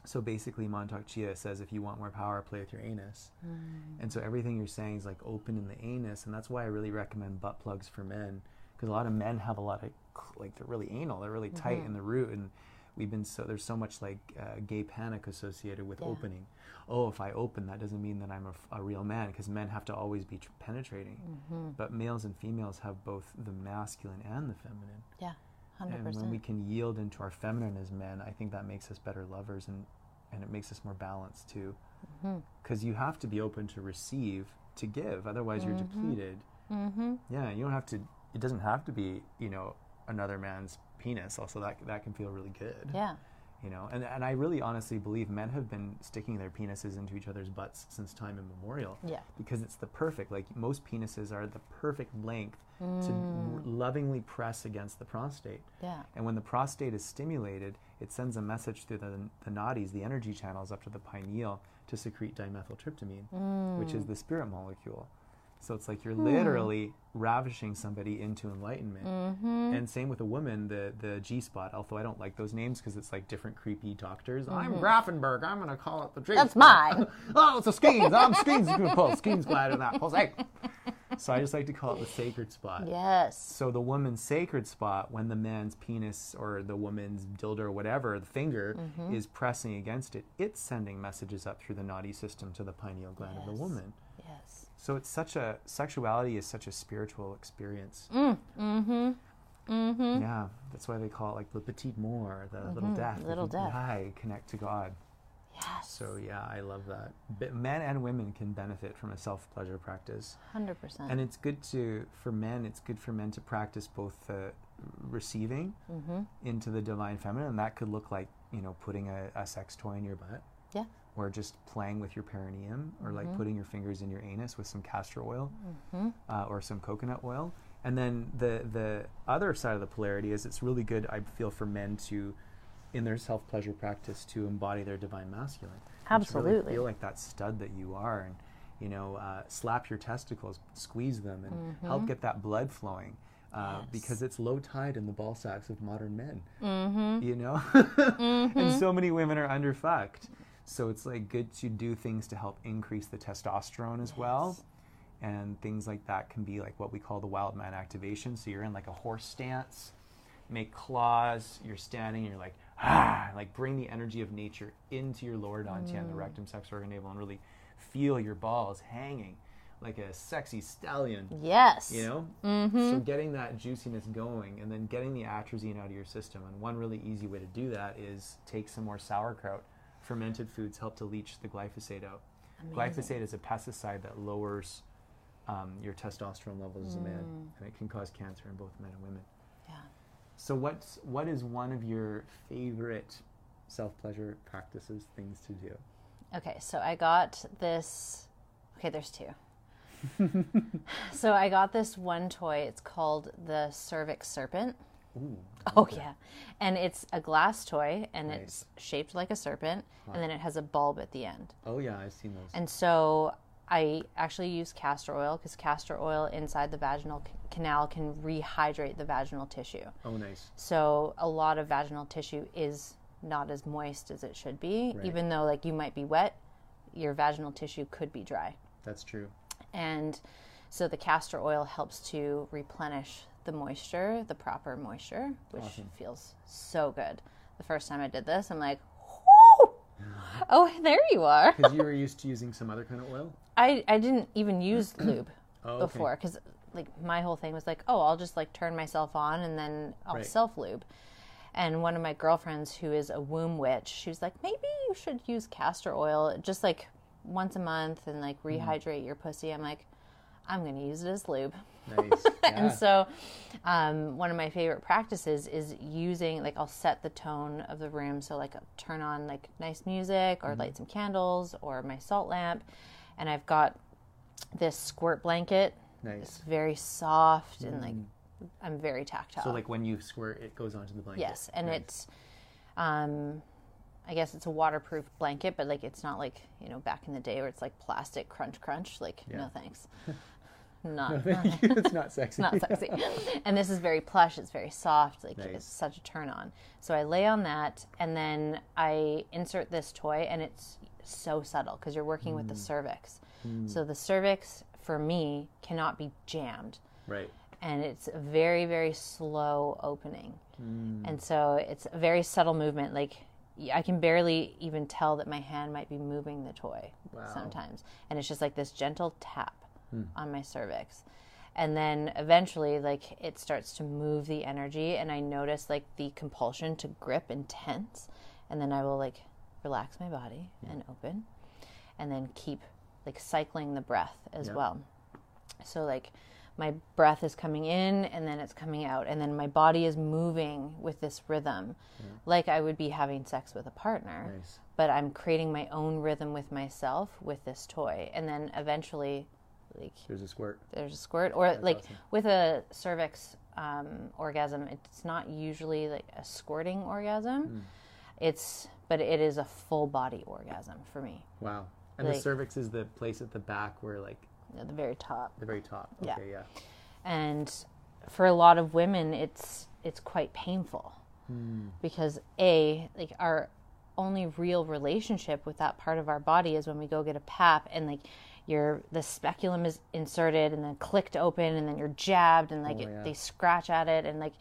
So basically Mantak Chia says if you want more power play with your anus mm. and so everything you're saying is like open in the anus and that's why i really recommend butt plugs for men because a lot of men have a lot of like they're really anal they're really tight in the mm-hmm. root and we've been so there's so much like uh, gay panic associated with Yeah. opening oh if i open that doesn't mean that i'm a, f- a real man because men have to always be tr- penetrating mm-hmm. but males and females have both the masculine and the feminine Yeah. 100%. and when we can yield into our feminine as men i think that makes us better lovers and and it makes us more balanced too Mm-hmm. because you have to be open to receive to give otherwise you're depleted Mm-hmm. yeah you don't have to it doesn't have to be you know another man's penis also that that can feel really good Yeah. you know and, and i really honestly believe men have been sticking their penises into each other's butts since time immemorial Yeah. because it's the perfect like most penises are the perfect length to Mm. r- lovingly press against the prostate Yeah. and when the prostate is stimulated it sends a message through the, the nadis the energy channels up to the pineal to secrete dimethyltryptamine which is mm. the spirit molecule so it's like you're hmm. literally ravishing somebody into enlightenment. Mm-hmm. And same with a woman, the the G spot. Although I don't like those names because it's like different creepy doctors. I'm mm-hmm. Grafenberg. I'm gonna call it the G. That's mine. <laughs> oh, it's a Skene's. I'm Skene's gonna pull. Skene's glad in that pulse. Hey. <laughs> So I just like to call it the sacred spot. Yes. So the woman's sacred spot, when the man's penis or the woman's dildo or whatever, the finger Mm-hmm. is pressing against it, it's sending messages up through the nadi system to the pineal gland of the woman. Yes. So it's such a sexuality is such a spiritual experience. Mm-hmm. Mm-hmm. Yeah, that's why they call it like the petit mort, the little death. little death. die, connect to God. Yes. So yeah, I love that. But men and women can benefit from a self pleasure practice. Hundred percent. And it's good to, for men, it's good for men to practice both the receiving Mm-hmm. into the divine feminine. And that could look like, you know, putting a, a sex toy in your butt Yeah. or just playing with your perineum or like putting your fingers in your anus with some castor oil uh, or some coconut oil. And then the, the other side of the polarity is it's really good, I feel, for men to, in their self pleasure practice, to embody their divine masculine. to really Absolutely. feel like that stud that you are and, you know, uh, slap your testicles, squeeze them, and help get that blood flowing. Uh, Because it's low tide in the ball sacks of modern men, Mm-hmm. you know, <laughs> and so many women are underfucked. So it's like good to do things to help increase the testosterone as well, and things like that can be like what we call the wild man activation. So you're in like a horse stance, make claws. You're standing. and You're like ah, like bring the energy of nature into your lower dantian, the rectum, sex organ, navel, and really feel your balls hanging like a sexy stallion Yes. you know Mm-hmm. so getting that juiciness going and then getting the atrazine out of your system and one really easy way to do that is take some more sauerkraut fermented foods help to leach the glyphosate out glyphosate is a pesticide that lowers um, your testosterone levels as a man and it can cause cancer in both men and women. So what's what is one of your favorite self-pleasure practices things to do Okay, so I got this. Okay, there's two. <laughs> so I got this one toy. It's called the Cervix Serpent. Ooh, Oh yeah, and it's a glass toy, and Nice. it's shaped like a serpent, and then it has a bulb at the end. oh yeah i've seen those And so I actually use castor oil because castor oil inside the vaginal canal can rehydrate the vaginal tissue. oh nice So a lot of vaginal tissue is not as moist as it should be, Right. even though like you might be wet, your vaginal tissue could be dry. that's true And so the castor oil helps to replenish the moisture, the proper moisture, which Awesome. feels so good. The first time I did this, I'm like, "Whoo! <laughs> oh, there you are. because you were used to using some other kind of oil I, I didn't even use lube <clears throat> Oh, okay. before because like my whole thing was like, oh, I'll just like turn myself on and then I'll Right. self lube. And one of my girlfriends who is a womb witch, she was like, maybe you should use castor oil just like once a month and like Mm-hmm. rehydrate your pussy. I'm like, I'm going to use it as lube. Nice. <laughs> And so, um, one of my favorite practices is using like I'll set the tone of the room. So like I'll turn on like nice music or light some candles or my salt lamp, and I've got this squirt blanket. It's nice. very soft and like I'm very tactile. So like when you squirt, it goes onto the blanket. yes, and Nice. it's, um, I guess it's a waterproof blanket, but like it's not like you know back in the day where it's like plastic crunch crunch. Like Yeah. <laughs> no thanks. Not it's not <laughs> sexy. not sexy. and this is very plush. It's very soft. Like Nice. it's such a turn on. So I lay on that, and then I insert this toy, and it's so subtle because you're working with the Mm. cervix. So the cervix for me cannot be jammed, Right. and it's a very very slow opening. Mm. And so it's a very subtle movement. Like I can barely even tell that my hand might be moving the toy Wow. sometimes. And it's just like this gentle tap Hmm. on my cervix. And then eventually, like it starts to move the energy, and I notice like the compulsion to grip and tense. And then I will like relax my body and open, and then keep like cycling the breath as Yeah. well. So like my breath is coming in and then it's coming out and then my body is moving with this rhythm like I would be having sex with a partner. Nice. But I'm creating my own rhythm with myself with this toy. And then eventually like There's a squirt. there's a squirt or like awesome. with a cervix um, orgasm it's not usually like a squirting orgasm. Hmm. It's but it is a full body orgasm for me Wow. And the cervix is the place at the back where like at the very top. the very top. Yeah. Okay. Yeah. and for a lot of women it's it's quite painful because a like our only real relationship with that part of our body is when we go get a pap and like your the speculum is inserted and then clicked open and then you're jabbed and like Oh, it, yeah. they scratch at it and like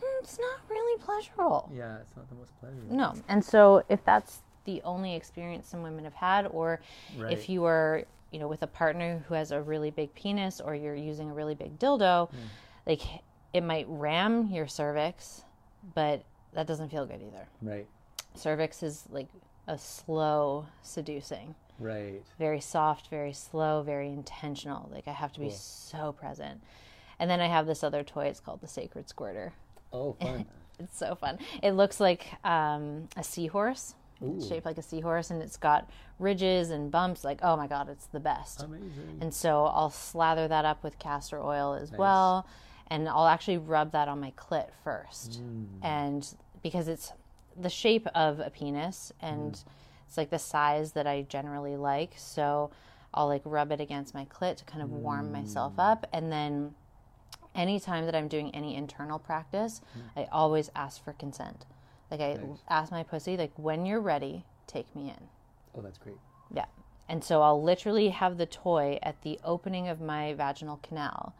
hmm, it's not really pleasurable Yeah. It's not the most pleasurable. no and so if that's the only experience some women have had or Right. if you are you know with a partner who has a really big penis or you're using a really big dildo Hmm. like it might ram your cervix but that doesn't feel good either Right. cervix is like a slow seducing Right. very soft very slow very intentional like i have to be Cool. so present and then i have this other toy it's called the sacred squirter Oh, fun. <laughs> it's so fun. It looks like um, a seahorse, Ooh. shaped like a seahorse, and it's got ridges and bumps. Like, oh my god, it's the best. Amazing. And so I'll slather that up with castor oil as well, and I'll actually rub that on my clit first, mm. and because it's the shape of a penis and mm. it's like the size that I generally like, so I'll like rub it against my clit to kind of warm myself mm. up, and then anytime that I'm doing any internal practice, I always ask for consent. Like I Nice. ask my pussy, like when you're ready, take me in. oh, that's great. Yeah. And so I'll literally have the toy at the opening of my vaginal canal.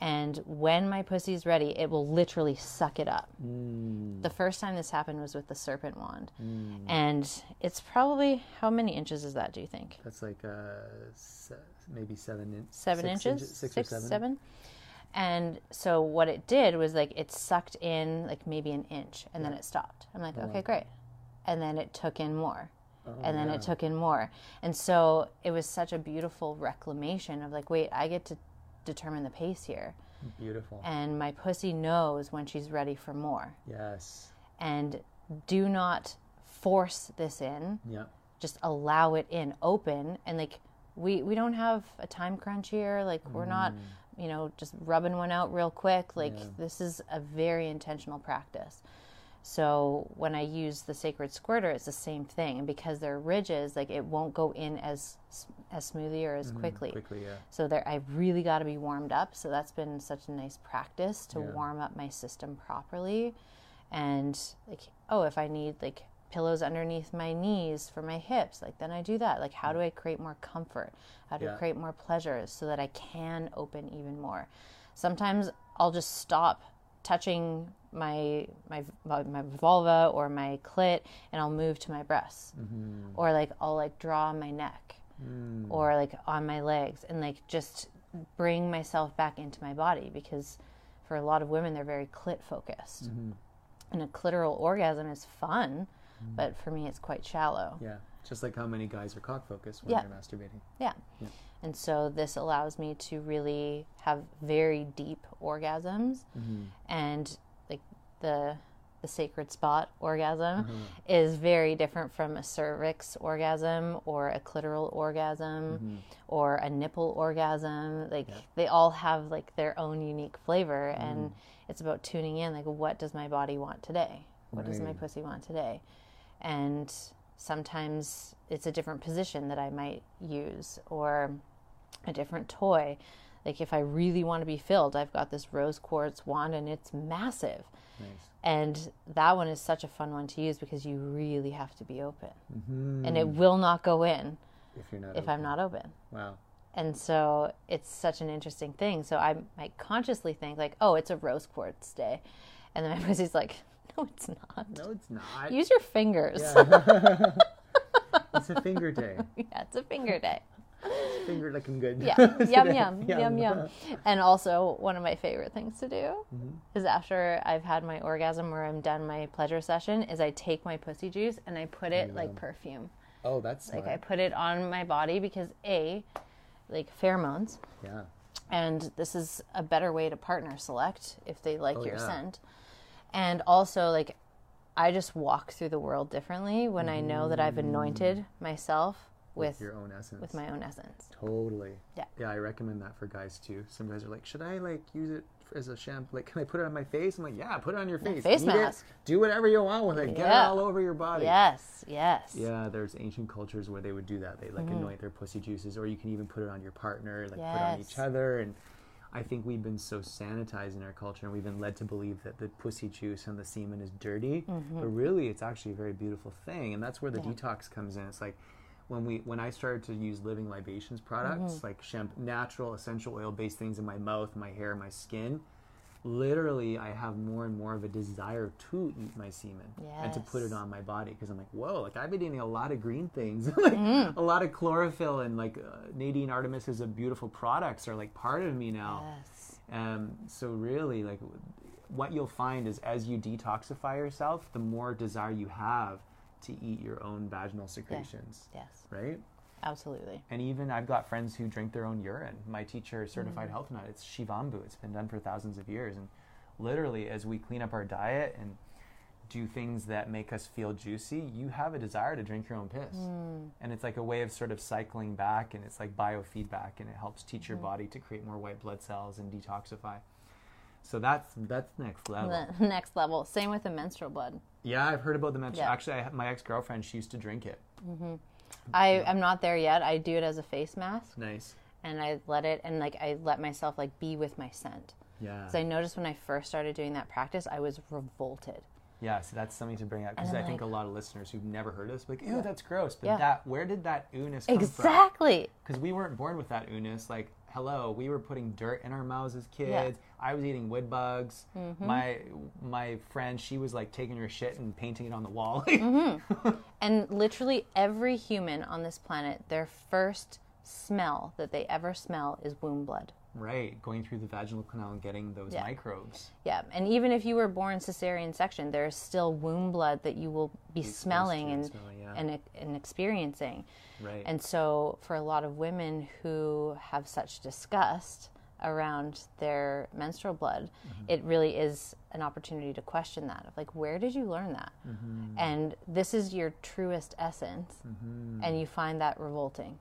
And when my pussy's ready, it will literally suck it up. Mm. The first time this happened was with the serpent wand. And it's probably, how many inches is that, do you think? That's like uh, se- maybe seven in- Seven six inches? six, or seven. And so what it did was like it sucked in like maybe an inch and then it stopped. I'm like, uh-huh. okay, great. And then it took in more. Oh, and then yeah. it took in more. And so it was such a beautiful reclamation of like, wait, I get to determine the pace here. Beautiful. And my pussy knows when she's ready for more. yes. And do not force this in. Yeah. Just allow it in open and like we we don't have a time crunch here. Like we're not, mm. You know, just rubbing one out real quick. Like Yeah. this is a very intentional practice. So when I use the sacred squirter, it's the same thing. And because they're ridges, like it won't go in as as smoothly or as mm-hmm. quickly. Quickly, yeah. So there, I really got to be warmed up. So that's been such a nice practice to Yeah. warm up my system properly. And like, oh, if I need like pillows underneath my knees for my hips, like then I do that. Like, how do I create more comfort? How do Yeah. I create more pleasure so that I can open even more? Sometimes I'll just stop touching my my my vulva or my clit and I'll move to my breasts. Mm-hmm. Or like I'll like draw my neck mm. or like on my legs and like just bring myself back into my body because for a lot of women they're very clit focused. Mm-hmm. And a clitoral orgasm is fun, Mm. but for me it's quite shallow. Yeah. Just like how many guys are cock focused when Yeah. they're masturbating. Yeah. And so this allows me to really have very deep orgasms mm-hmm. and like the the sacred spot orgasm uh-huh. is very different from a cervix orgasm or a clitoral orgasm mm-hmm. or a nipple orgasm like they all have like their own unique flavor and mm. it's about tuning in like what does my body want today what does my pussy want today and sometimes it's a different position that I might use or a different toy. Like if I really want to be filled, I've got this rose quartz wand and it's massive. Nice. And that one is such a fun one to use because you really have to be open. Mm-hmm. And it will not go in If you're not. if I'm not open. Wow. And so it's such an interesting thing. So I might consciously think like, "Oh, it's a rose quartz day." And then my <laughs> pussy's like, <laughs> "No, it's not. No, it's not. Use your fingers." <laughs> <laughs> it's a finger day. yeah, it's a finger day. Finger looking good. Yeah, today. yum, yum, yum, yum. And also, one of my favorite things to do Mm-hmm. is after I've had my orgasm or I'm done my pleasure session, is I take my pussy juice and I put it like perfume. Oh, that's smart. Like I put it on my body because a, like pheromones, yeah. and this is a better way to partner select if they like your Oh, yeah. scent, and also like. I just walk through the world differently when I know that I've anointed mm. myself with Your own essence. with my own essence. Totally. Yeah. Yeah, I recommend that for guys too. Some guys are like, should I like use it as a shampoo? Like, can I put it on my face? I'm like, yeah, put it on your face. face Eat it. mask. Do whatever you want with it. Get it all over your body. Yes, yes. Yeah, there's ancient cultures where they would do that. They like mm-hmm. anoint their pussy juices, or you can even put it on your partner, like put it on each other. And I think we've been so sanitized in our culture, and we've been led to believe that the pussy juice and the semen is dirty, mm-hmm. but really, it's actually a very beautiful thing, and that's where the detox comes in. It's like when we when I started to use living libations products, mm-hmm. like shampoo, natural essential oil based things in my mouth, my hair, my skin. Literally, I have more and more of a desire to eat my semen and to put it on my body because I'm like, whoa, like I've been eating a lot of green things, <laughs> like a lot of chlorophyll and like uh, Nadine Artemis is a beautiful products are like part of me now. Yes. Um, so really, like what you'll find is as you detoxify yourself, the more desire you have to eat your own vaginal secretions, Yes. right? Absolutely. And even I've got friends who drink their own urine. My teacher, certified mm-hmm. health nut, it's Shivambu. It's been done for thousands of years. And literally, as we clean up our diet and do things that make us feel juicy, you have a desire to drink your own piss. Mm. And it's like a way of sort of cycling back, and it's like biofeedback, and it helps teach your mm-hmm. body to create more white blood cells and detoxify. So that's that's next level. The <laughs> next level. Same with the menstrual blood. Yeah, I've heard about the menstrual. Yeah. Actually, I, my ex girlfriend, she used to drink it. Mm-hmm. I am not there yet. I do it as a face mask, Nice. and I let it and like I let myself like be with my scent. Yeah. Because I noticed when I first started doing that practice, I was revolted. Yeah, so that's something to bring up because I I'm think a lot of listeners who've never heard this, like, ew, that's gross. But Yeah. that, where did that oohness come from? Exactly. Because we weren't born with that oohness. Like, hello, we were putting dirt in our mouths as kids. I was eating wood bugs. Mm-hmm. My my friend, she was like taking her shit and painting it on the wall. <laughs> Mm-hmm. And literally every human on this planet, their first smell that they ever smell is womb blood. Right, going through the vaginal canal and getting those Yeah. microbes. Yeah, and even if you were born cesarean section, there's still womb blood that you will be smelling and and smelling, yeah. and and experiencing. Right. And so, for a lot of women who have such disgust around their menstrual blood, Mm-hmm. it really is an opportunity to question that. Of like, where did you learn that? Mm-hmm. And this is your truest essence, and you find that revolting.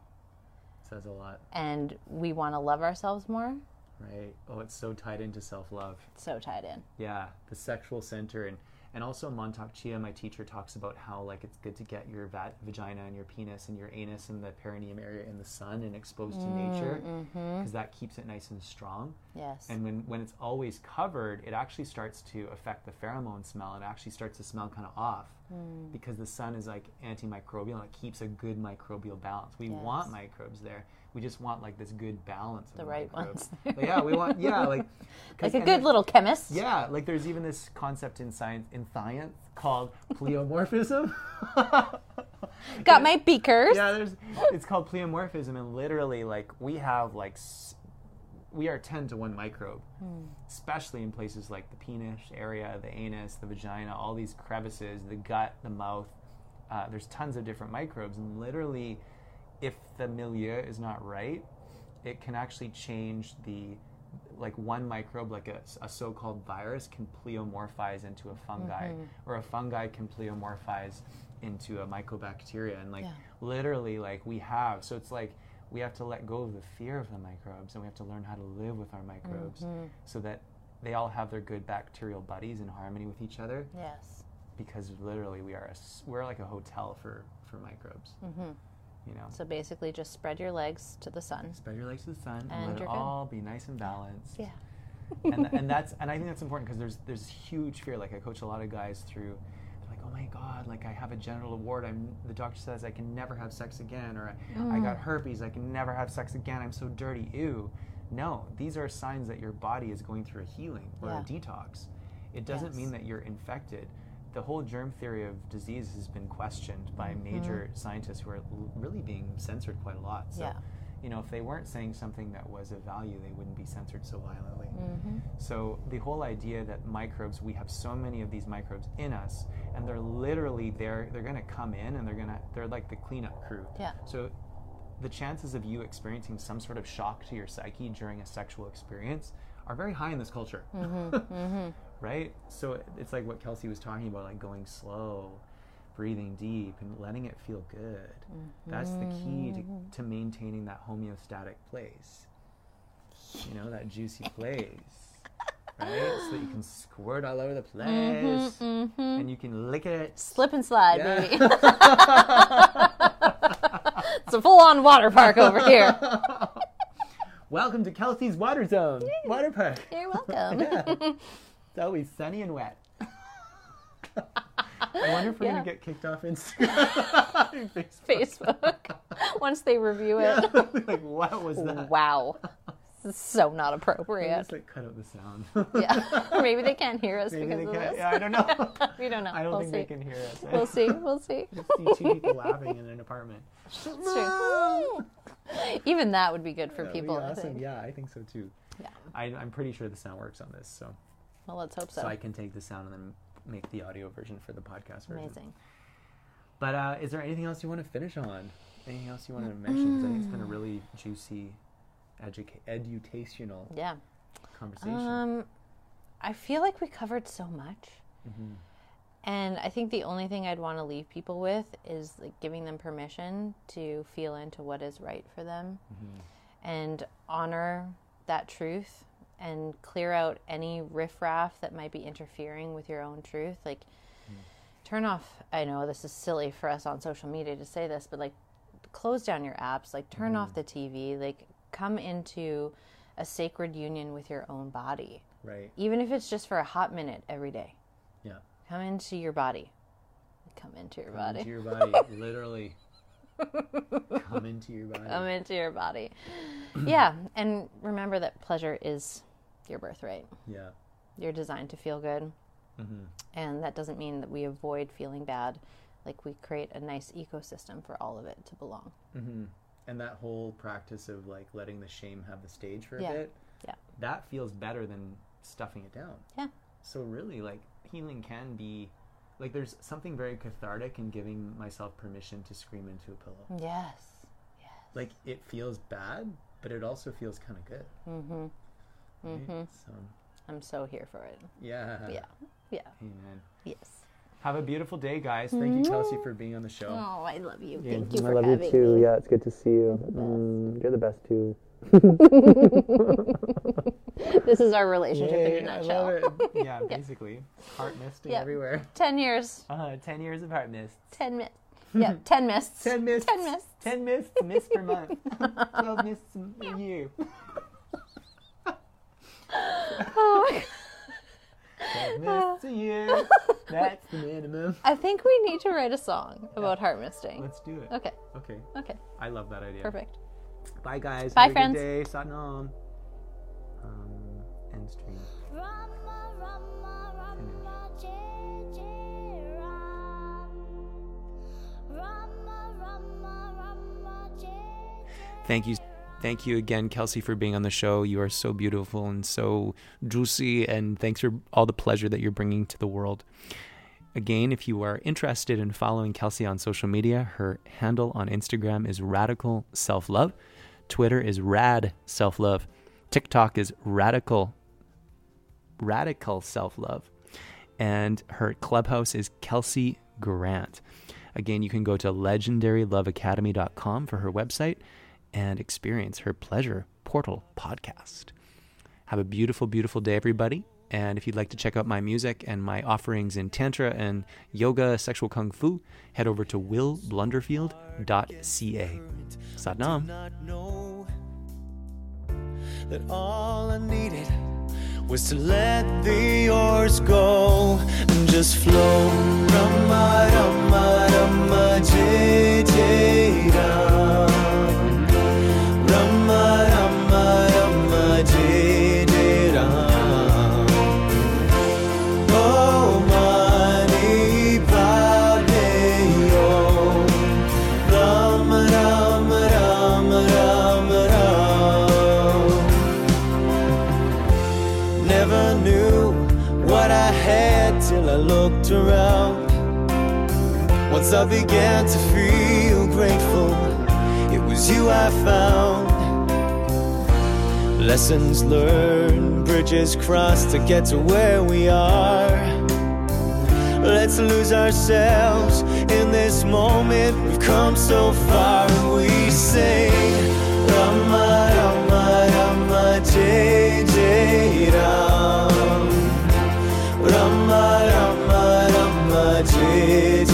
Says a lot, And we want to love ourselves more. right? Oh, it's so tied into self love. So tied in. Yeah, the sexual center and and also Mantak Chia, my teacher talks about how like it's good to get your va- vagina and your penis and your anus and the perineum area in the sun and exposed to nature mm, mm-hmm. because that keeps it nice and strong. Yes. And when when it's always covered, it actually starts to affect the pheromone smell. It actually starts to smell kind of off mm. because the sun is like antimicrobial and it keeps a good microbial balance. We want microbes there. We just want like this good balance of The right microbes. ones. yeah, we want yeah like <laughs> like a good it- little chemist. yeah, like there's even this concept in science in science called <laughs> pleomorphism. <laughs> Got my beakers. yeah, there's it's called pleomorphism, and literally like we have like we are ten to one microbe, especially in places like the penis area, the anus, the vagina, all these crevices, the gut, the mouth. uh, there's tons of different microbes, and literally, if the milieu is not right, it can actually change the like one microbe, like a, a so-called virus, can pleomorphize into a fungi, mm-hmm. or a fungi can pleomorphize into a mycobacteria, and like Yeah. literally, like we have. So it's like we have to let go of the fear of the microbes, and we have to learn how to live with our microbes, mm-hmm. so that they all have their good bacterial buddies in harmony with each other. Yes. Because literally, we are a we're like a hotel for for microbes. Mm-hmm. You know. So basically, just spread your legs to the sun. Spread your legs to the sun and, let it you're good. all be nice and balanced. Yeah. and, and <laughs> that's and I think that's important because there's there's huge fear. Like I coach a lot of guys through, they're like, oh my god, like I have a genital wart. I'm the doctor says I can never have sex again, or I, I got mm. herpes. I can never have sex again. I'm so dirty. Ew. No, these are signs that your body is going through a healing or Yeah. a detox. It doesn't Yes. mean that you're infected. The whole germ theory of disease has been questioned by Mm-hmm. major scientists who are l- really being censored quite a lot. So, Yeah. you know, if they weren't saying something that was of value, they wouldn't be censored so violently. Mm-hmm. So the whole idea that microbes, we have so many of these microbes in us, and they're literally there. They're going to come in, and they're going to they're like the cleanup crew. Yeah. So the chances of you experiencing some sort of shock to your psyche during a sexual experience are very high in this culture. Mm-hmm, mm-hmm. right? So it's like what Kelsey was talking about, like going slow, breathing deep, and letting it feel good. That's the key to, mm-hmm. to maintaining that homeostatic place. You know, that juicy place. Right? So that you can squirt all over the place and you can lick it. Slip and slide, Yeah. baby. <laughs> it's a full-on water park over here. <laughs> Welcome to Kelsey's Water Zone, Water Park. You're <laughs> welcome. Yeah. <laughs> It's always sunny and wet. <laughs> I wonder if we're Yeah. gonna get kicked off Instagram. Facebook. Facebook. Once they review it. Yeah. like, what was that? Wow. This is so not appropriate. like cut out the sound. Yeah. Maybe they can't hear us Maybe because of can't. this. Yeah, I don't know. we don't know. I don't we'll think see. they can hear us. We'll see. We'll see. Just see two people laughing in an apartment. <laughs> Even that would be good for people, I awesome. think. Yeah, I think so too. Yeah. I, I'm pretty sure the sound works on this, so Well, let's hope so. so I can take the sound and then make the audio version for the podcast version. Amazing. But uh, is there anything else you want to finish on? Anything else you want to mention? I think it's been a really juicy, educa- edutational Yeah. conversation. Um, I feel like we covered so much. Mhm. And I think the only thing I'd want to leave people with is like giving them permission to feel into what is right for them mm-hmm. and honor that truth and clear out any riffraff that might be interfering with your own truth. Like, mm. turn off. I know this is silly for us on social media to say this, but like, close down your apps, like, turn off mm-hmm. the TV, like, come into a sacred union with your own body, Right. even if it's just for a hot minute every day. Yeah. Come into your body. Come into your Come body. into your <laughs> body, literally. Come into your body. Come into your body. yeah, and remember that pleasure is your birthright. yeah. You're designed to feel good, hmm and that doesn't mean that we avoid feeling bad. Like we create a nice ecosystem for all of it to belong. hmm And that whole practice of like letting the shame have the stage for a Yeah. bit, Yeah. that feels better than stuffing it down. Yeah. So really, like healing can be, like there's something very cathartic in giving myself permission to scream into a pillow. Yes. Yes. Like it feels bad, but it also feels kind of good. Mm-hmm. right? Mhm. So I'm so here for it. yeah. Yeah. Yeah. Amen. Yes. Have a beautiful day, guys. Thank you, Kelsey, for being on the show. Oh, I love you. Yeah, Thank you for I for love having you too. me. Yeah, it's good to see you. the best. Mm, you're the best too. <laughs> <laughs> <laughs> This is our relationship in Yay, a I nutshell. <laughs> Yeah, basically. Heart misting Yeah. everywhere. Ten years. Uh, 10 years of heart mist. Ten mists. Yeah, <laughs> ten mists. 10 mists. Ten mists. 10 mists, mists per month. 12 mists a year. Oh my 12 mists a year. That's the minimum. I think we need to write a song about heart misting. Let's do it. Okay. Okay. Okay. I love that idea. Perfect. Bye, guys. Bye, Have a friends. Good day. Satnam. Um, end stream. Rama, Rama, Rama, Ram. Thank you. Thank you again, Kelsey, for being on the show. You are so beautiful and so juicy, and thanks for all the pleasure that you're bringing to the world. Again, if you are interested in following Kelsey on social media, her handle on Instagram is Radical Self Love. Twitter is Rad Self Love. TikTok is Radical Radical Self Love. And her clubhouse is Kelsey Grant. Again, you can go to legendaryloveacademy.com for her website and experience her Pleasure Portal podcast. Have a beautiful, beautiful day, everybody. And if you'd like to check out my music and my offerings in Tantra and Yoga, Sexual Kung Fu, head over to willblunderfield.ca. Satnam. That all I needed was to let the oars go and just flow. Rama, Rama, Rama, Jai, Jai, Ram. Looked around. Once I began to feel grateful, it was you I found. Lessons learned, bridges crossed to get to where we are. Let's lose ourselves in this moment. We've come so far and we sing Rama, Rama, Rama, Jai, Jai, Ram. Rama, Jai,